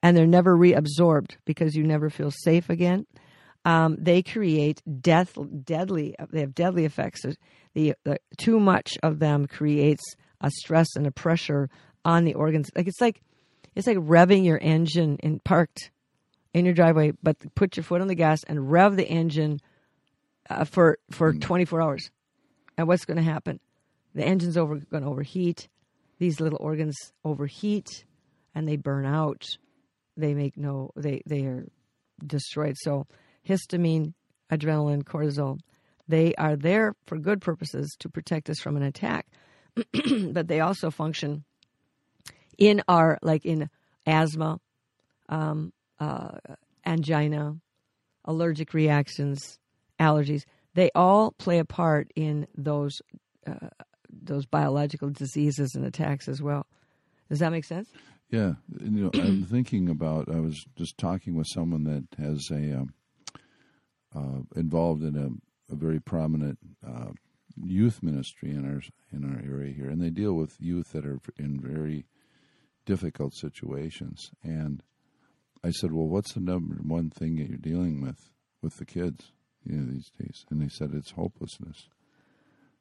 C: and they're never reabsorbed because you never feel safe again, um, they create death, deadly. They have deadly effects. The, the too much of them creates a stress and a pressure on the organs. Like it's like it's like revving your engine in parked in your driveway, but put your foot on the gas and rev the engine uh, for for 24 hours. And what's going to happen? The engine's over going to overheat. These little organs overheat, and they burn out. They make no. They they are destroyed. So histamine, adrenaline, cortisol, They are there for good purposes to protect us from an attack, but they also function in our, like in asthma, um, uh, angina, allergic reactions, allergies. They all play a part in those uh, those biological diseases and attacks as well. Does that make sense?
D: Yeah, you know, I'm thinking about. I was just talking with someone that has a um, uh, involved in a, a very prominent uh, youth ministry in our in our area here, and they deal with youth that are in very difficult situations. And I said, "Well, what's the number one thing that you're dealing with with the kids, you know, these days?" And they said, "It's hopelessness."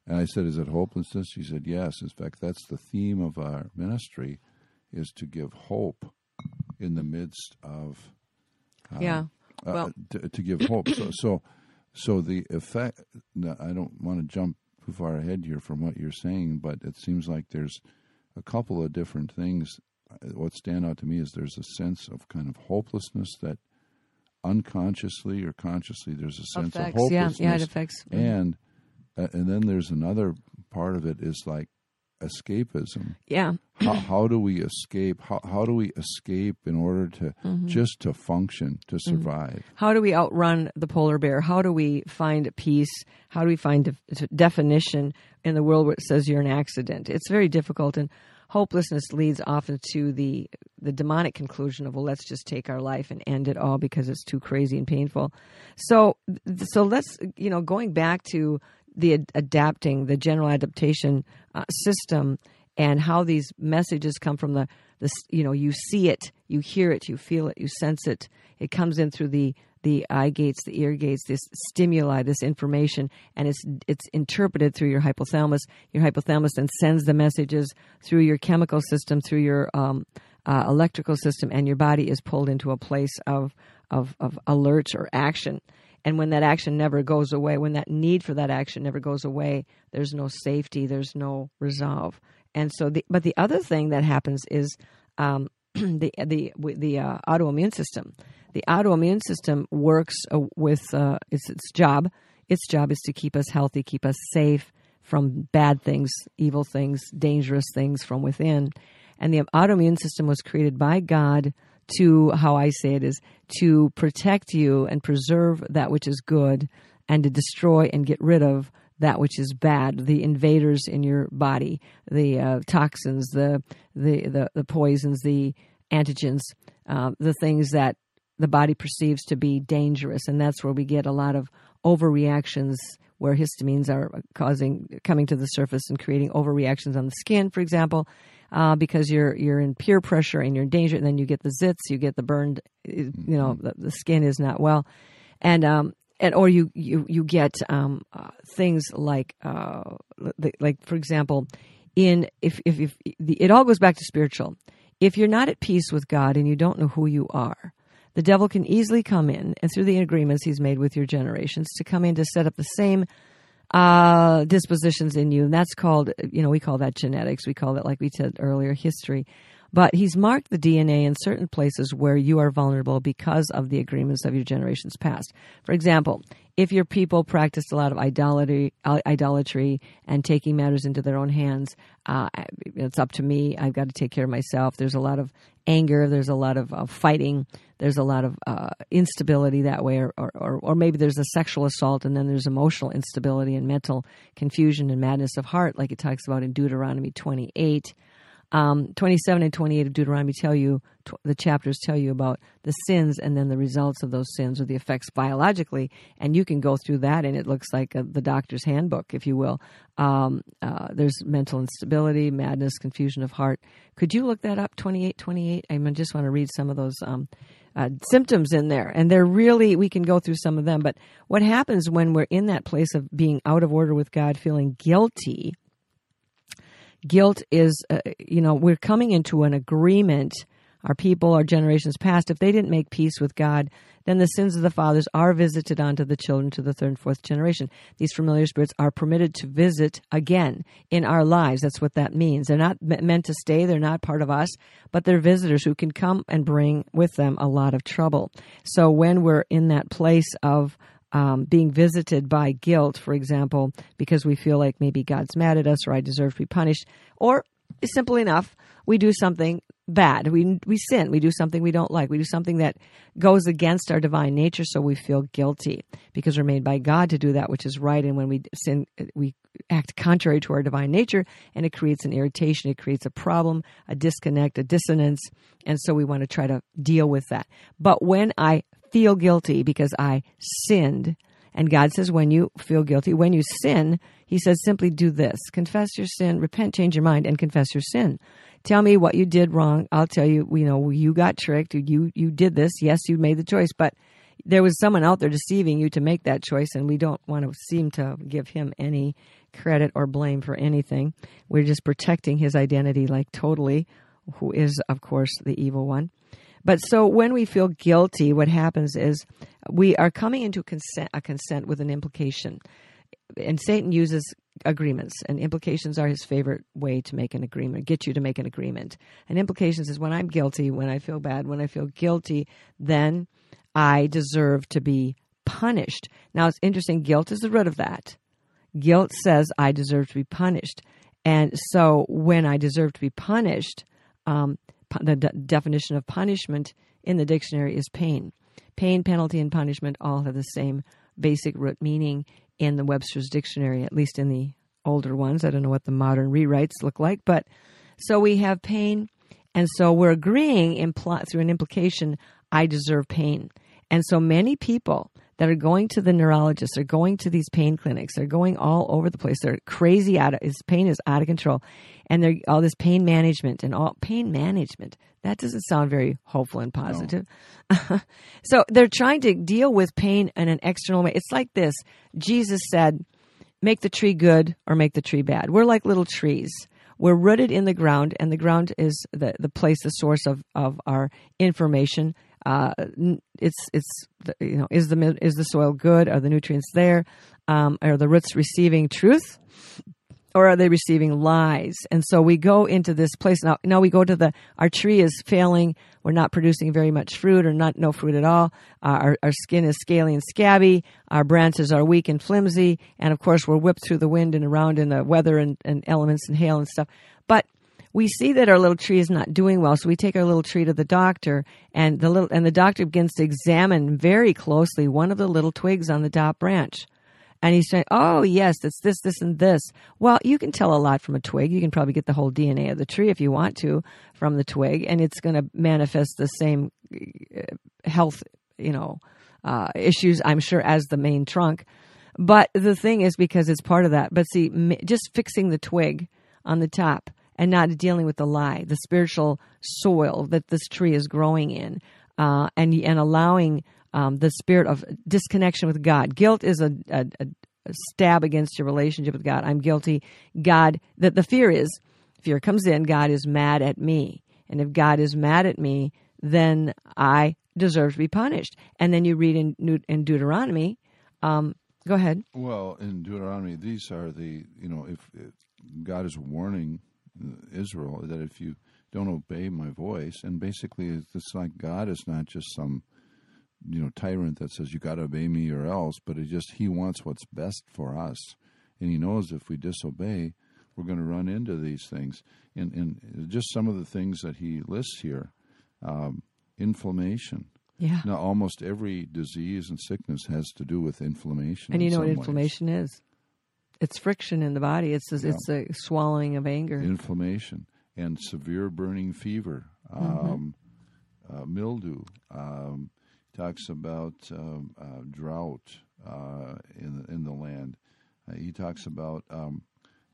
D: And I said, "Is it hopelessness?" She said, "Yes. In fact, that's the theme of our ministry." is to give hope in the midst of
C: uh, yeah
D: well uh, to, to, give hope. So so so the effect i don't want to jump too far ahead here from what you're saying but it seems like there's a couple of different things. Uh, what stand out to me is there's a sense of kind of hopelessness that unconsciously or consciously there's a sense
C: affects,
D: of hopelessness
C: yeah, yeah it affects
D: mm-hmm. and uh, and then there's another part of it is like escapism.
C: Yeah.
D: how, how, do we escape? How, how do we escape in order to mm-hmm. just to function, to mm-hmm. survive? Mm-hmm.
C: How do we outrun the polar bear? How do we find peace? How do we find de- definition in the world where it says you're an accident? It's very difficult, and hopelessness leads often to the the demonic conclusion of well, let's just take our life and end it all because it's too crazy and painful. So, so let's you know going back to the ad- adapting, the general adaptation uh, system, and how these messages come from the, the, you know, you see it, you hear it, you feel it, you sense it. It comes in through the the eye gates, the ear gates, this stimuli, this information, and it's it's interpreted through your hypothalamus. Your hypothalamus then sends the messages through your chemical system, through your um, uh, electrical system, and your body is pulled into a place of of, of alert or action. And when that action never goes away, when that need for that action never goes away, there's no safety, there's no resolve. And so, the, but the other thing that happens is um, the the the uh, autoimmune system. The autoimmune system works uh, with uh, its its job. Its job is to keep us healthy, keep us safe from bad things, evil things, dangerous things from within. And the autoimmune system was created by God to how I say it is to protect you and preserve that which is good and to destroy and get rid of that which is bad, the invaders in your body, the uh, toxins, the, the, the, the, poisons, the antigens, uh, the things that the body perceives to be dangerous. And that's where we get a lot of overreactions where histamines are causing, coming to the surface and creating overreactions on the skin, for example uh, because you're you're in peer pressure and you're in danger, and then you get the zits, you get the burned, you know, mm-hmm. the, the skin is not well, and um, and or you you you get um, uh, things like uh, like for example, in if if, if the, it all goes back to spiritual. If you're not at peace with God and you don't know who you are, the devil can easily come in and through the agreements he's made with your generations to come in to set up the same uh, dispositions in you. And that's called, you know, we call that genetics. We call it, like we said earlier, history. But he's marked the DNA in certain places where you are vulnerable because of the agreements of your generations past. For example, if your people practiced a lot of idolatry, idolatry and taking matters into their own hands, uh, it's up to me. I've got to take care of myself. There's a lot of anger. There's a lot of uh, fighting. There's a lot of uh, instability that way, or, or, or maybe there's a sexual assault, and then there's emotional instability and mental confusion and madness of heart, like it talks about in Deuteronomy 28. Um, 27 and 28 of Deuteronomy tell you, tw- the chapters tell you about the sins and then the results of those sins or the effects biologically. And you can go through that, and it looks like a, the doctor's handbook, if you will. Um, uh, there's mental instability, madness, confusion of heart. Could you look that up, 28, 28? I just want to read some of those um, uh, symptoms in there. And they're really, we can go through some of them. But what happens when we're in that place of being out of order with God, feeling guilty? Guilt is, uh, you know, we're coming into an agreement. Our people, our generations past, if they didn't make peace with God, then the sins of the fathers are visited onto the children to the third and fourth generation. These familiar spirits are permitted to visit again in our lives. That's what that means. They're not meant to stay, they're not part of us, but they're visitors who can come and bring with them a lot of trouble. So when we're in that place of um, being visited by guilt, for example, because we feel like maybe God's mad at us or I deserve to be punished, or simple enough, we do something bad. We we sin. We do something we don't like. We do something that goes against our divine nature, so we feel guilty because we're made by God to do that which is right. And when we sin, we act contrary to our divine nature, and it creates an irritation. It creates a problem, a disconnect, a dissonance, and so we want to try to deal with that. But when I feel guilty because I sinned, and God says, when you feel guilty, when you sin, He says, simply do this confess your sin, repent, change your mind, and confess your sin. Tell me what you did wrong. I'll tell you, you know, you got tricked. You, you did this. Yes, you made the choice, but there was someone out there deceiving you to make that choice, and we don't want to seem to give him any credit or blame for anything. We're just protecting his identity, like totally, who is, of course, the evil one. But so when we feel guilty, what happens is we are coming into consent, a consent with an implication. And Satan uses agreements, and implications are his favorite way to make an agreement, get you to make an agreement. And implications is when I'm guilty, when I feel bad, when I feel guilty, then I deserve to be punished. Now it's interesting, guilt is the root of that. Guilt says I deserve to be punished. And so when I deserve to be punished, um, the definition of punishment in the dictionary is pain. Pain, penalty, and punishment all have the same basic root meaning in the Webster's dictionary, at least in the older ones. I don't know what the modern rewrites look like, but so we have pain, and so we're agreeing impl- through an implication, I deserve pain. And so many people that are going to the neurologist, are going to these pain clinics, they're going all over the place. They're crazy out of his pain is out of control. And they're all this pain management and all pain management. That doesn't sound very hopeful and positive. No. so they're trying to deal with pain in an external way. It's like this. Jesus said, make the tree good or make the tree bad. We're like little trees we're rooted in the ground, and the ground is the, the place, the source of, of our information, uh, it's it's you know is the is the soil good? Are the nutrients there? Um, are the roots receiving truth? Or are they receiving lies? And so we go into this place now. Now we go to the our tree is failing. We're not producing very much fruit, or not no fruit at all. Uh, our our skin is scaly and scabby. Our branches are weak and flimsy, and of course we're whipped through the wind and around in the weather and, and elements and hail and stuff. But we see that our little tree is not doing well, so we take our little tree to the doctor, and the little and the doctor begins to examine very closely one of the little twigs on the top branch. And he's saying, "Oh yes, it's this, this, and this." Well, you can tell a lot from a twig. You can probably get the whole DNA of the tree if you want to from the twig, and it's going to manifest the same uh, health, you know, uh, issues, I'm sure, as the main trunk. But the thing is, because it's part of that. But see, just fixing the twig on the top and not dealing with the lie, the spiritual soil that this tree is growing in, uh, and and allowing um, the spirit of disconnection with God. Guilt is a, a, a, stab against your relationship with God. I'm guilty. God, that the fear is, fear comes in. God is mad at me, and if God is mad at me, then I deserve to be punished. And then you read in, in Deuteronomy. Um, go ahead.
D: Well, in Deuteronomy, these are the you know if, if God is warning Israel that if you don't obey my voice, and basically it's like God is not just some you know tyrant that says you got to obey me or else, but it just He wants what's best for us, and He knows if we disobey, we're going to run into these things. And, and just some of the things that He lists here, um, inflammation.
C: Yeah.
D: Now, almost every disease and sickness has to do with inflammation.
C: And you know what
D: ways.
C: inflammation is? It's friction in the body. It's a, yeah. it's a swallowing of anger,
D: inflammation, and severe burning fever, mm-hmm. um, uh, mildew. Um, talks about um, uh, drought uh, in in the land. Uh, he talks about um,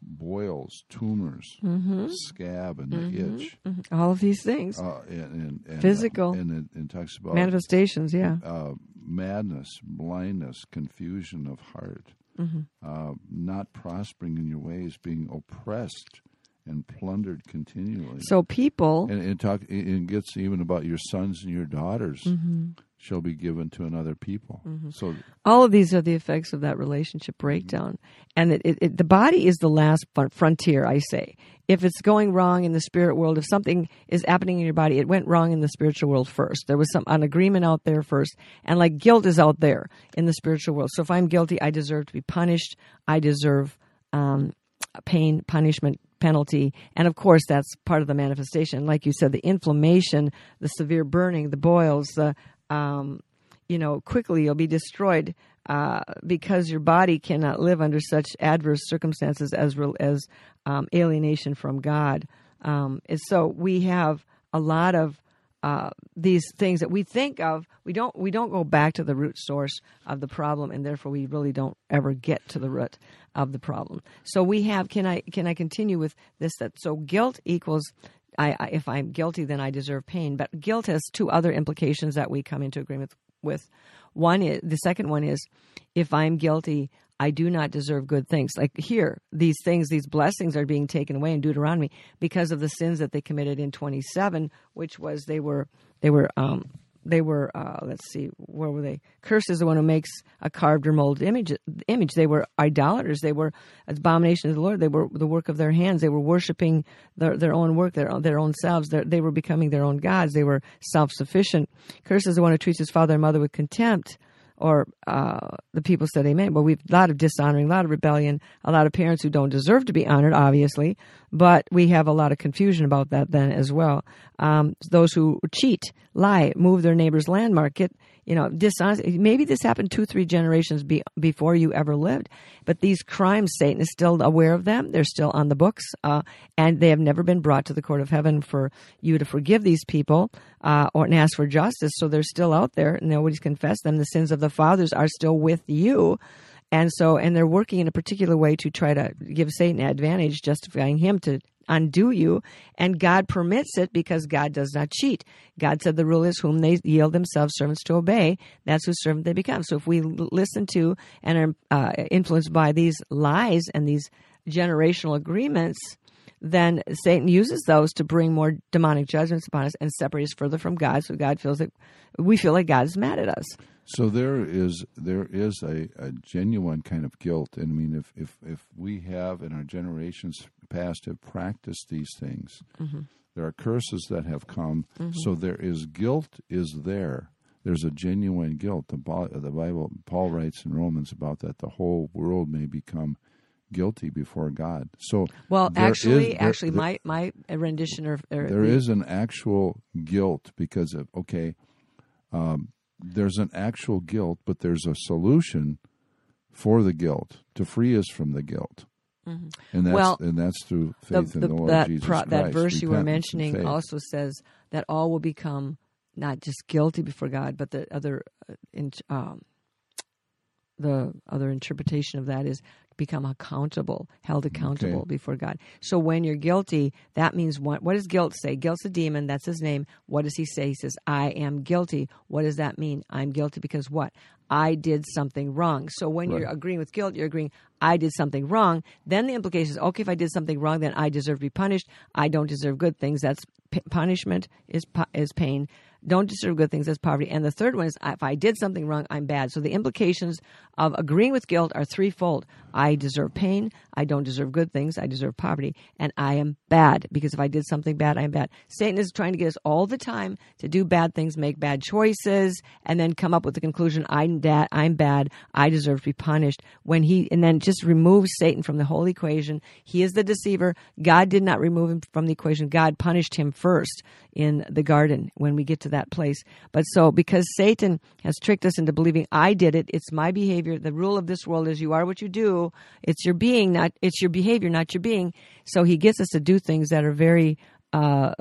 D: boils, tumors,
C: mm-hmm.
D: scab, and the
C: mm-hmm.
D: itch.
C: Mm-hmm. All of these things.
D: Uh, and, and, and,
C: Physical.
D: and it, it, talks about
C: manifestations. Yeah.
D: Uh, madness, blindness, confusion of heart mm-hmm. uh, not prospering in your ways, being oppressed and plundered continually.
C: So people,
D: and, and talk, it gets even about your sons and your daughters.
C: Mm-hmm.
D: Shall be given to another people.
C: Mm-hmm.
D: So
C: all of these are the effects of that relationship breakdown. And it, it, it, the body is the last frontier i say. If it's going wrong in the spirit world if something is happening in your body it went wrong in the spiritual world first. There was some an agreement out there first. And like guilt is out there in the spiritual world. So if i'm guilty i deserve to be punished. I deserve um, pain punishment penalty. And of course that's part of the manifestation. Like you said the inflammation the severe burning the boils the um, you know, quickly you'll be destroyed uh, because your body cannot live under such adverse circumstances as as um, alienation from God. Um, and so we have a lot of uh, these things that we think of. We don't we don't go back to the root source of the problem, and therefore we really don't ever get to the root of the problem. So we have. Can I can I continue with this? That so guilt equals I, I, if I'm guilty, then I deserve pain. But guilt has two other implications that we come into agreement with. One is the second one is if I'm guilty, I do not deserve good things. Like here, these things, these blessings are being taken away in Deuteronomy because of the sins that they committed in 27, which was they were they were um, they were uh, let's see where were they? Cursed is the one who makes a carved or molded image image. They were idolaters. They were abomination of the lord. They were the work of their hands. They were worshiping their, their own work their, their own selves. They're, they were becoming their own gods. They were self-sufficient. Cursed is the one who treats his father and mother with contempt or uh, the people said amen. Well, we've a lot of dishonoring, a lot of rebellion, a lot of parents who don't deserve to be honored, obviously, but we have a lot of confusion about that then as well. Um, those who cheat, lie, move their neighbor's landmark, get you know, dishonest. Maybe this happened two, three generations be, before you ever lived, but these crimes, Satan is still aware of them. They're still on the books, uh, and they have never been brought to the court of heaven for you to forgive these people uh, or and ask for justice. So they're still out there. and Nobody's confessed them. The sins of the fathers are still with you. And so, and they're working in a particular way to try to give Satan advantage, justifying him to undo you. And God permits it because God does not cheat. God said the rule is whom they yield themselves servants to obey, that's whose servant they become. So if we listen to and are uh, influenced by these lies and these generational agreements, then Satan uses those to bring more demonic judgments upon us and separate us further from God. So God feels that we feel like God is mad at us.
D: So there is there is a, a genuine kind of guilt, and I mean, if if if we have in our generations past have practiced these things, mm-hmm. there are curses that have come. Mm-hmm. So there is guilt is there. There's a genuine guilt. The, the Bible, Paul writes in Romans about that. The whole world may become guilty before God. So
C: well, actually, is, there, actually, there, my my rendition or, or
D: there the, is an actual guilt because of okay. Um, there's an actual guilt, but there's a solution for the guilt to free us from the guilt. Mm-hmm. And that's
C: well,
D: and that's through faith the, the, in the Lord
C: that
D: Jesus
C: pro,
D: Christ.
C: That verse you were mentioning also says that all will become not just guilty before God, but the other uh, in, um, the other interpretation of that is become accountable, held accountable okay. before God. So when you're guilty, that means what? What does guilt say? Guilt's a demon. That's his name. What does he say? He says, "I am guilty." What does that mean? I'm guilty because what? I did something wrong. So when right. you're agreeing with guilt, you're agreeing I did something wrong. Then the implication is okay, if I did something wrong, then I deserve to be punished. I don't deserve good things. That's p- punishment is is pain don't deserve good things as poverty. And the third one is if I did something wrong, I'm bad. So the implications of agreeing with guilt are threefold. I deserve pain. I don't deserve good things. I deserve poverty. And I am bad because if I did something bad, I am bad. Satan is trying to get us all the time to do bad things, make bad choices, and then come up with the conclusion, I'm bad. I'm bad. I deserve to be punished. When he, and then just remove Satan from the whole equation. He is the deceiver. God did not remove him from the equation. God punished him first in the garden when we get to that place. But so, because Satan has tricked us into believing I did it, it's my behavior. The rule of this world is you are what you do. It's your being, not it's your behavior, not your being. So he gets us to do things that are very uh,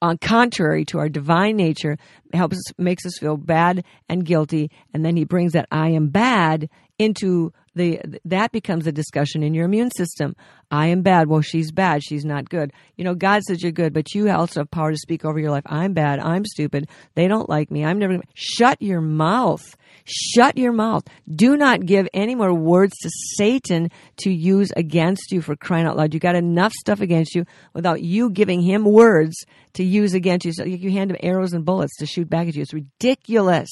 C: on contrary to our divine nature, helps us, makes us feel bad and guilty, and then he brings that I am bad into the that becomes a discussion in your immune system. I am bad. Well, she's bad. She's not good. You know, God says you're good, but you also have power to speak over your life. I'm bad. I'm stupid. They don't like me. I'm never. Gonna... Shut your mouth. Shut your mouth. Do not give any more words to Satan to use against you for crying out loud. You got enough stuff against you without you giving him words to use against you. So you hand him arrows and bullets to shoot back at you. It's ridiculous.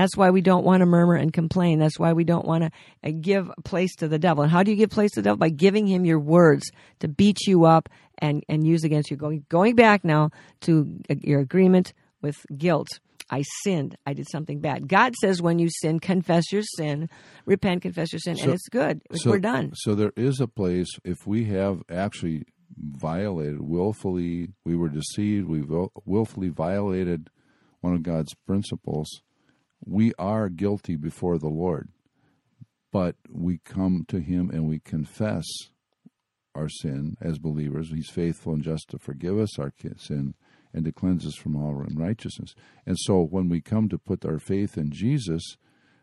C: That's why we don't want to murmur and complain. That's why we don't want to uh, give place to the devil. And how do you give place to the devil? By giving him your words to beat you up and, and use against you. Going, going back now to uh, your agreement with guilt. I sinned. I did something bad. God says when you sin, confess your sin, repent, confess your sin, so, and it's good.
D: So,
C: We're done.
D: So there is a place if we have actually violated willfully, we were deceived, we willfully violated one of God's principles we are guilty before the Lord, but we come to Him and we confess our sin as believers. He's faithful and just to forgive us our sin and to cleanse us from all unrighteousness. And so when we come to put our faith in Jesus,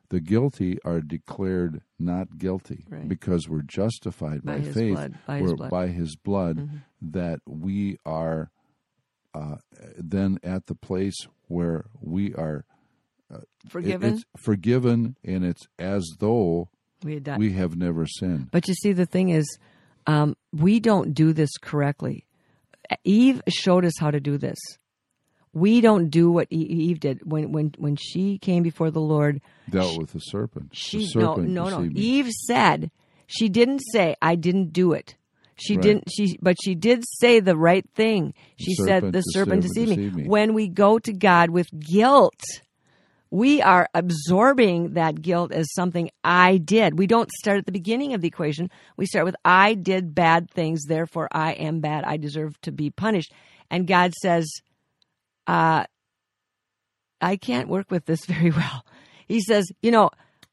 D: the guilty are declared not guilty
C: right.
D: because we're justified by,
C: by
D: faith,
C: blood. By, his blood.
D: by his blood,
C: mm-hmm.
D: that we are uh, then at the place where we are
C: forgiven.
D: It's forgiven, and it's as though
C: we,
D: we have never sinned.
C: But you see, the thing is, um, we don't do this correctly. Eve showed us how to do this. We don't do what Eve did when when when she came before the Lord.
D: Dealt
C: she,
D: with the serpent.
C: She
D: the serpent
C: no no no. Eve said she didn't say I didn't do it. She
D: right.
C: didn't. She, but she did say the right thing. She
D: the
C: said, "The serpent deceived,
D: deceived
C: me.
D: me."
C: When we go to God with guilt, we are absorbing that guilt as something I did. We don't start at the beginning of the equation. We start with I did bad things, therefore I am bad. I deserve to be punished. And God says, uh, I can't work with this very well. He says, you know,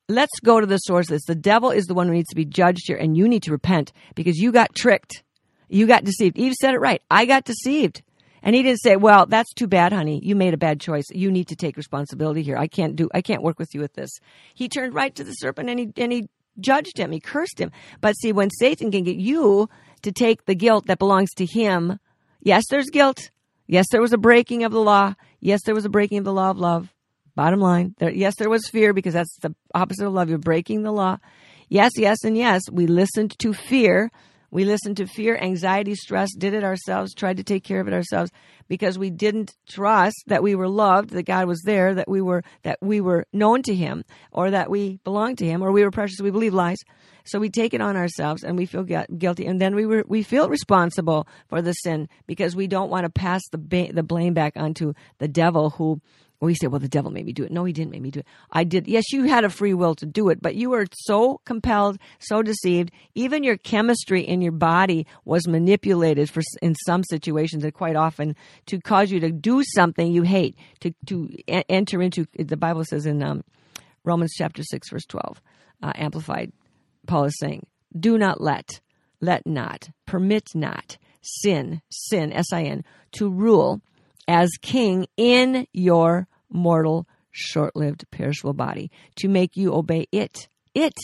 C: let's go to the source this. The devil is the one who needs to be judged here, and you need to repent because you got tricked. You got deceived. Eve said it right. I got deceived. And he didn't say, "Well, that's too bad, honey. You made a bad choice. You need to take responsibility here. I can't do. I can't work with you with this." He turned right to the serpent and he and he judged him. He cursed him. But see, when Satan can get you to take the guilt that belongs to him, yes, there's guilt. Yes, there was a breaking of the law. Yes, there was a breaking of the law of love. Bottom line, there, yes, there was fear because that's the opposite of love. You're breaking the law. Yes, yes, and yes, we listened to fear we listened to fear, anxiety, stress, did it ourselves, tried to take care of it ourselves because we didn't trust that we were loved, that God was there, that we were that we were known to him or that we belonged to him or we were precious, we believe lies. So we take it on ourselves and we feel guilty and then we were, we feel responsible for the sin because we don't want to pass the ba- the blame back onto the devil who well, say, well, the devil made me do it. No, he didn't make me do it. I did. Yes, you had a free will to do it, but you were so compelled, so deceived. Even your chemistry in your body was manipulated for in some situations, and quite often to cause you to do something you hate, to to enter into. The Bible says in um, Romans chapter six, verse twelve, uh, amplified. Paul is saying, "Do not let, let not, permit not, sin, sin, S I N, to rule." as king in your mortal, short lived, perishable body to make you obey it, it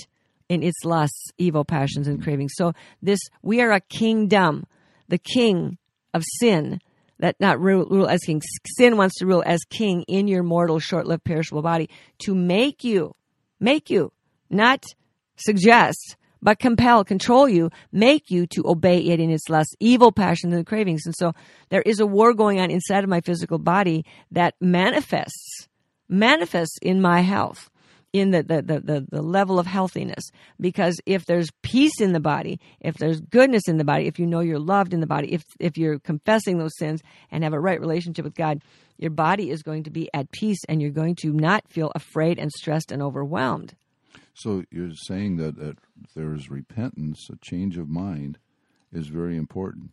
C: in its lusts, evil passions, and cravings. So, this, we are a kingdom, the king of sin that not rule, rule, as king. Sin wants to rule as king in your mortal, short lived, perishable body to make you, make you, not suggest, but compel, control you, make you to obey it in its lust, evil passions and cravings. And so there is a war going on inside of my physical body that manifests, manifests in my health. In the, the, the, the, the level of healthiness. Because if there's peace in the body, if there's goodness in the body, if you know you're loved in the body, if, if you're confessing those sins and have a right relationship with God, your body is going to be at peace and you're going to not feel afraid and stressed and overwhelmed.
D: So you're saying that, that there is repentance, a change of mind, is very important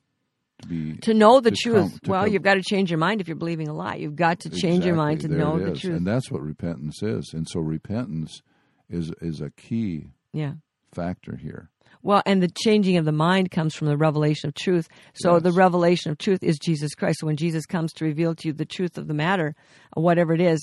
D: to be
C: to know the
D: to
C: truth. Well, you've got to change your mind if you're believing a lie. You've got to change
D: exactly.
C: your mind to
D: there
C: know the truth,
D: and that's what repentance is. And so repentance is is a key
C: yeah
D: factor here.
C: Well, and the changing of the mind comes from the revelation of truth. So
D: Yes.
C: the revelation of truth is Jesus Christ. So when Jesus comes to reveal to you the truth of the matter, whatever it is,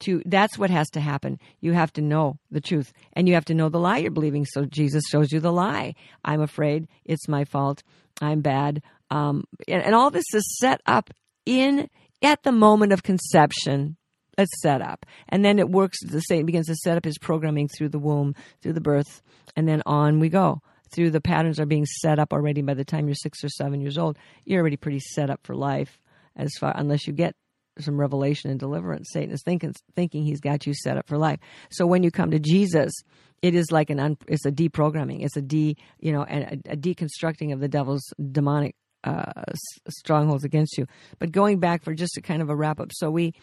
C: to that's what has to happen. You have to know the truth, and you have to know the lie you're believing. So Jesus shows you the lie. I'm afraid. It's my fault. I'm bad. Um, and, and all this is set up in at the moment of conception. It's set up, and then it works. The Satan begins to set up his programming through the womb, through the birth, and then on we go. Through the patterns are being set up already. By the time you're six or seven years old, you're already pretty set up for life. As far unless you get some revelation and deliverance, Satan is thinking thinking he's got you set up for life. So when you come to Jesus, it is like an un, it's a deprogramming. It's a de you know a, a deconstructing of the devil's demonic uh, strongholds against you. But going back for just a kind of a wrap up, so we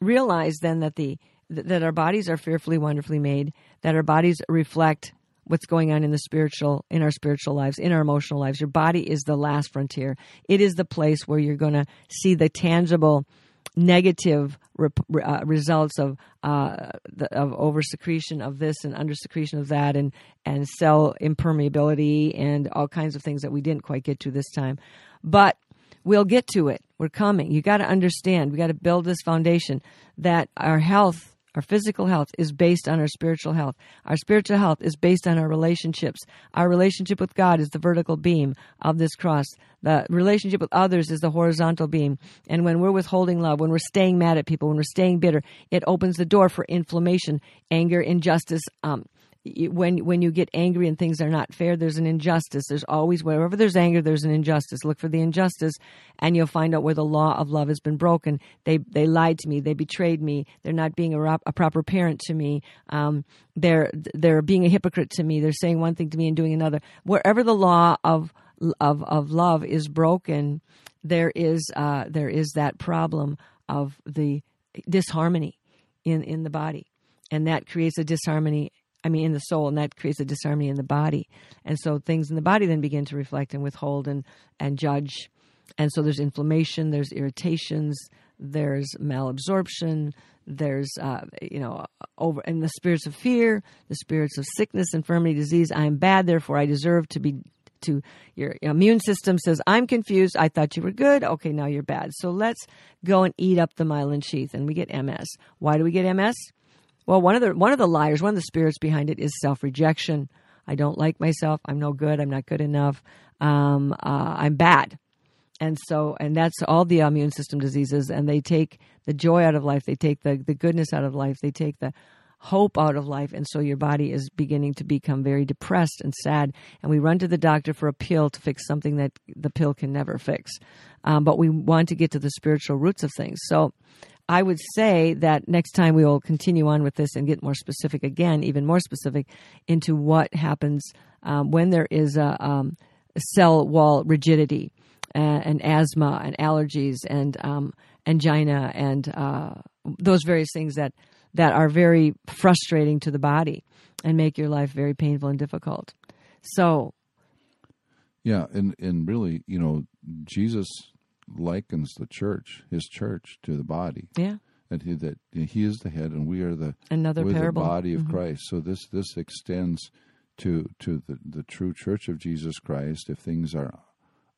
C: realize then that the that our bodies are fearfully, wonderfully made. That our bodies reflect what's going on in the spiritual in our spiritual lives in our emotional lives. Your body is the last frontier. It is the place where you're going to see the tangible negative rep, uh, results of uh, the, of oversecretion of this and under secretion of that and and cell impermeability and all kinds of things that we didn't quite get to this time. But we'll get to it. We're coming. You got to understand. We got to build this foundation that our health our physical health is based on our spiritual health. Our spiritual health is based on our relationships. Our relationship with God is the vertical beam of this cross. The relationship with others is the horizontal beam. And when we're withholding love, when we're staying mad at people, when we're staying bitter, it opens the door for inflammation, anger, injustice. Um, when when you get angry and things are not fair, there's an injustice. There's always wherever there's anger, there's an injustice. Look for the injustice, and you'll find out where the law of love has been broken. They they lied to me. They betrayed me. They're not being a, a proper parent to me. Um, they're they're being a hypocrite to me. They're saying one thing to me and doing another. Wherever the law of of of love is broken, there is uh, there is that problem of the disharmony in in the body, and that creates a disharmony. I mean, in the soul, and that creates a disharmony in the body, and so things in the body then begin to reflect and withhold and and judge, and so there's inflammation, there's irritations, there's malabsorption, there's uh, you know over and the spirits of fear, the spirits of sickness, infirmity, disease. I am bad, therefore I deserve to be. To your immune system says, I'm confused. I thought you were good. Okay, now you're bad. So let's go and eat up the myelin sheath, and we get MS. Why do we get MS? Well, one of the one of the liars, one of the spirits behind it is self rejection. I don't like myself. I'm no good. I'm not good enough. Um, uh, I'm bad. And so, and that's all the immune system diseases. And they take the joy out of life. They take the, the goodness out of life. They take the hope out of life. And so your body is beginning to become very depressed and sad. And we run to the doctor for a pill to fix something that the pill can never fix. Um, but we want to get to the spiritual roots of things. So I would say that next time we will continue on with this and get more specific again, even more specific into what happens um, when there is a, um, cell wall rigidity uh, and asthma and allergies and um, angina and uh, those various things that that are very frustrating to the body and make your life very painful and difficult. So,
D: Yeah, and and really, you know, Jesus likens the church, his church, to the body,
C: yeah,
D: and he, that he is the head, and we are the
C: another parable.
D: the body of
C: Mhm.
D: Christ. So this this extends to to the the true church of Jesus Christ. If things are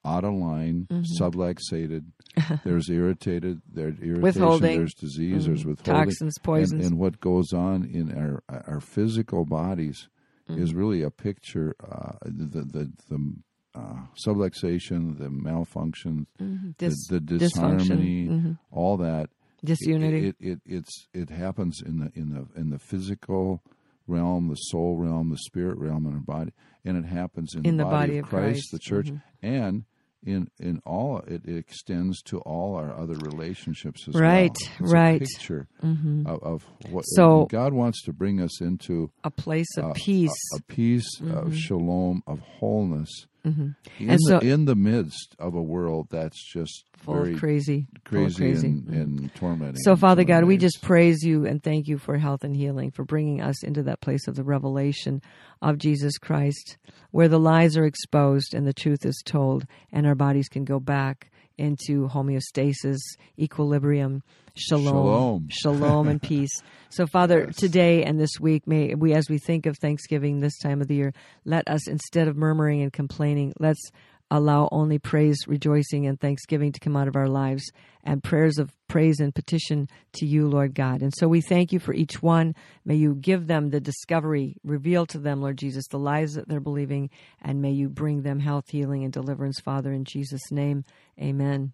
D: out of line,
C: Mm-hmm.
D: subluxated, there's irritated, there's irritation, there's disease, there's
C: Mhm.
D: withholding,
C: Toxins,
D: and,
C: poisons.
D: and what goes on in our our physical bodies
C: Mm-hmm.
D: is really a picture. Uh, the the the uh, subluxation, the malfunction,
C: Mhm.
D: the,
C: Dis-
D: the
C: dysfunction.
D: disharmony,
C: Mhm.
D: all that.
C: disunity.
D: It, it, it it's it happens in the in the in the physical realm, the soul realm, the spirit realm in our body, and it happens in,
C: In
D: the,
C: the
D: body,
C: body
D: of Christ,
C: Christ.
D: the church,
C: Mhm.
D: and in in all it, it extends to all our other relationships as
C: Right,
D: well. It's
C: right.
D: A picture
C: Mhm.
D: of, of what
C: So-
D: God wants to bring us into
C: a place of
D: uh,
C: peace.
D: a, a peace of shalom, of wholeness.
C: Mhm.
D: In,
C: And so-
D: the, in the midst of a world that's just
C: full
D: very
C: of crazy, full
D: crazy,
C: crazy.
D: And,
C: Mhm.
D: and tormenting.
C: So, Father God, we just praise you and thank you for health and healing, for bringing us into that place of the revelation of Jesus Christ, where the lies are exposed and the truth is told, and our bodies can go back into homeostasis, equilibrium, shalom,
D: Shalom.
C: shalom and peace. So, Father, today and this week, may we, as we think of Thanksgiving this time of the year, let us, instead of murmuring and complaining, let's allow only praise, rejoicing, and thanksgiving to come out of our lives and prayers of praise and petition to you, Lord God. And so we thank you for each one. May you give them the discovery, reveal to them, Lord Jesus, the lies that they're believing, and may you bring them health, healing, and deliverance, Father, in Jesus' name. Amen.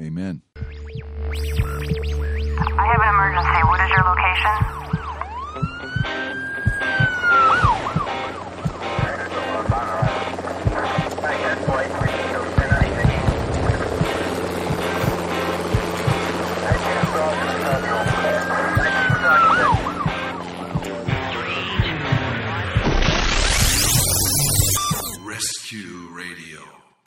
D: Amen.
A: I have an emergency. What is your location?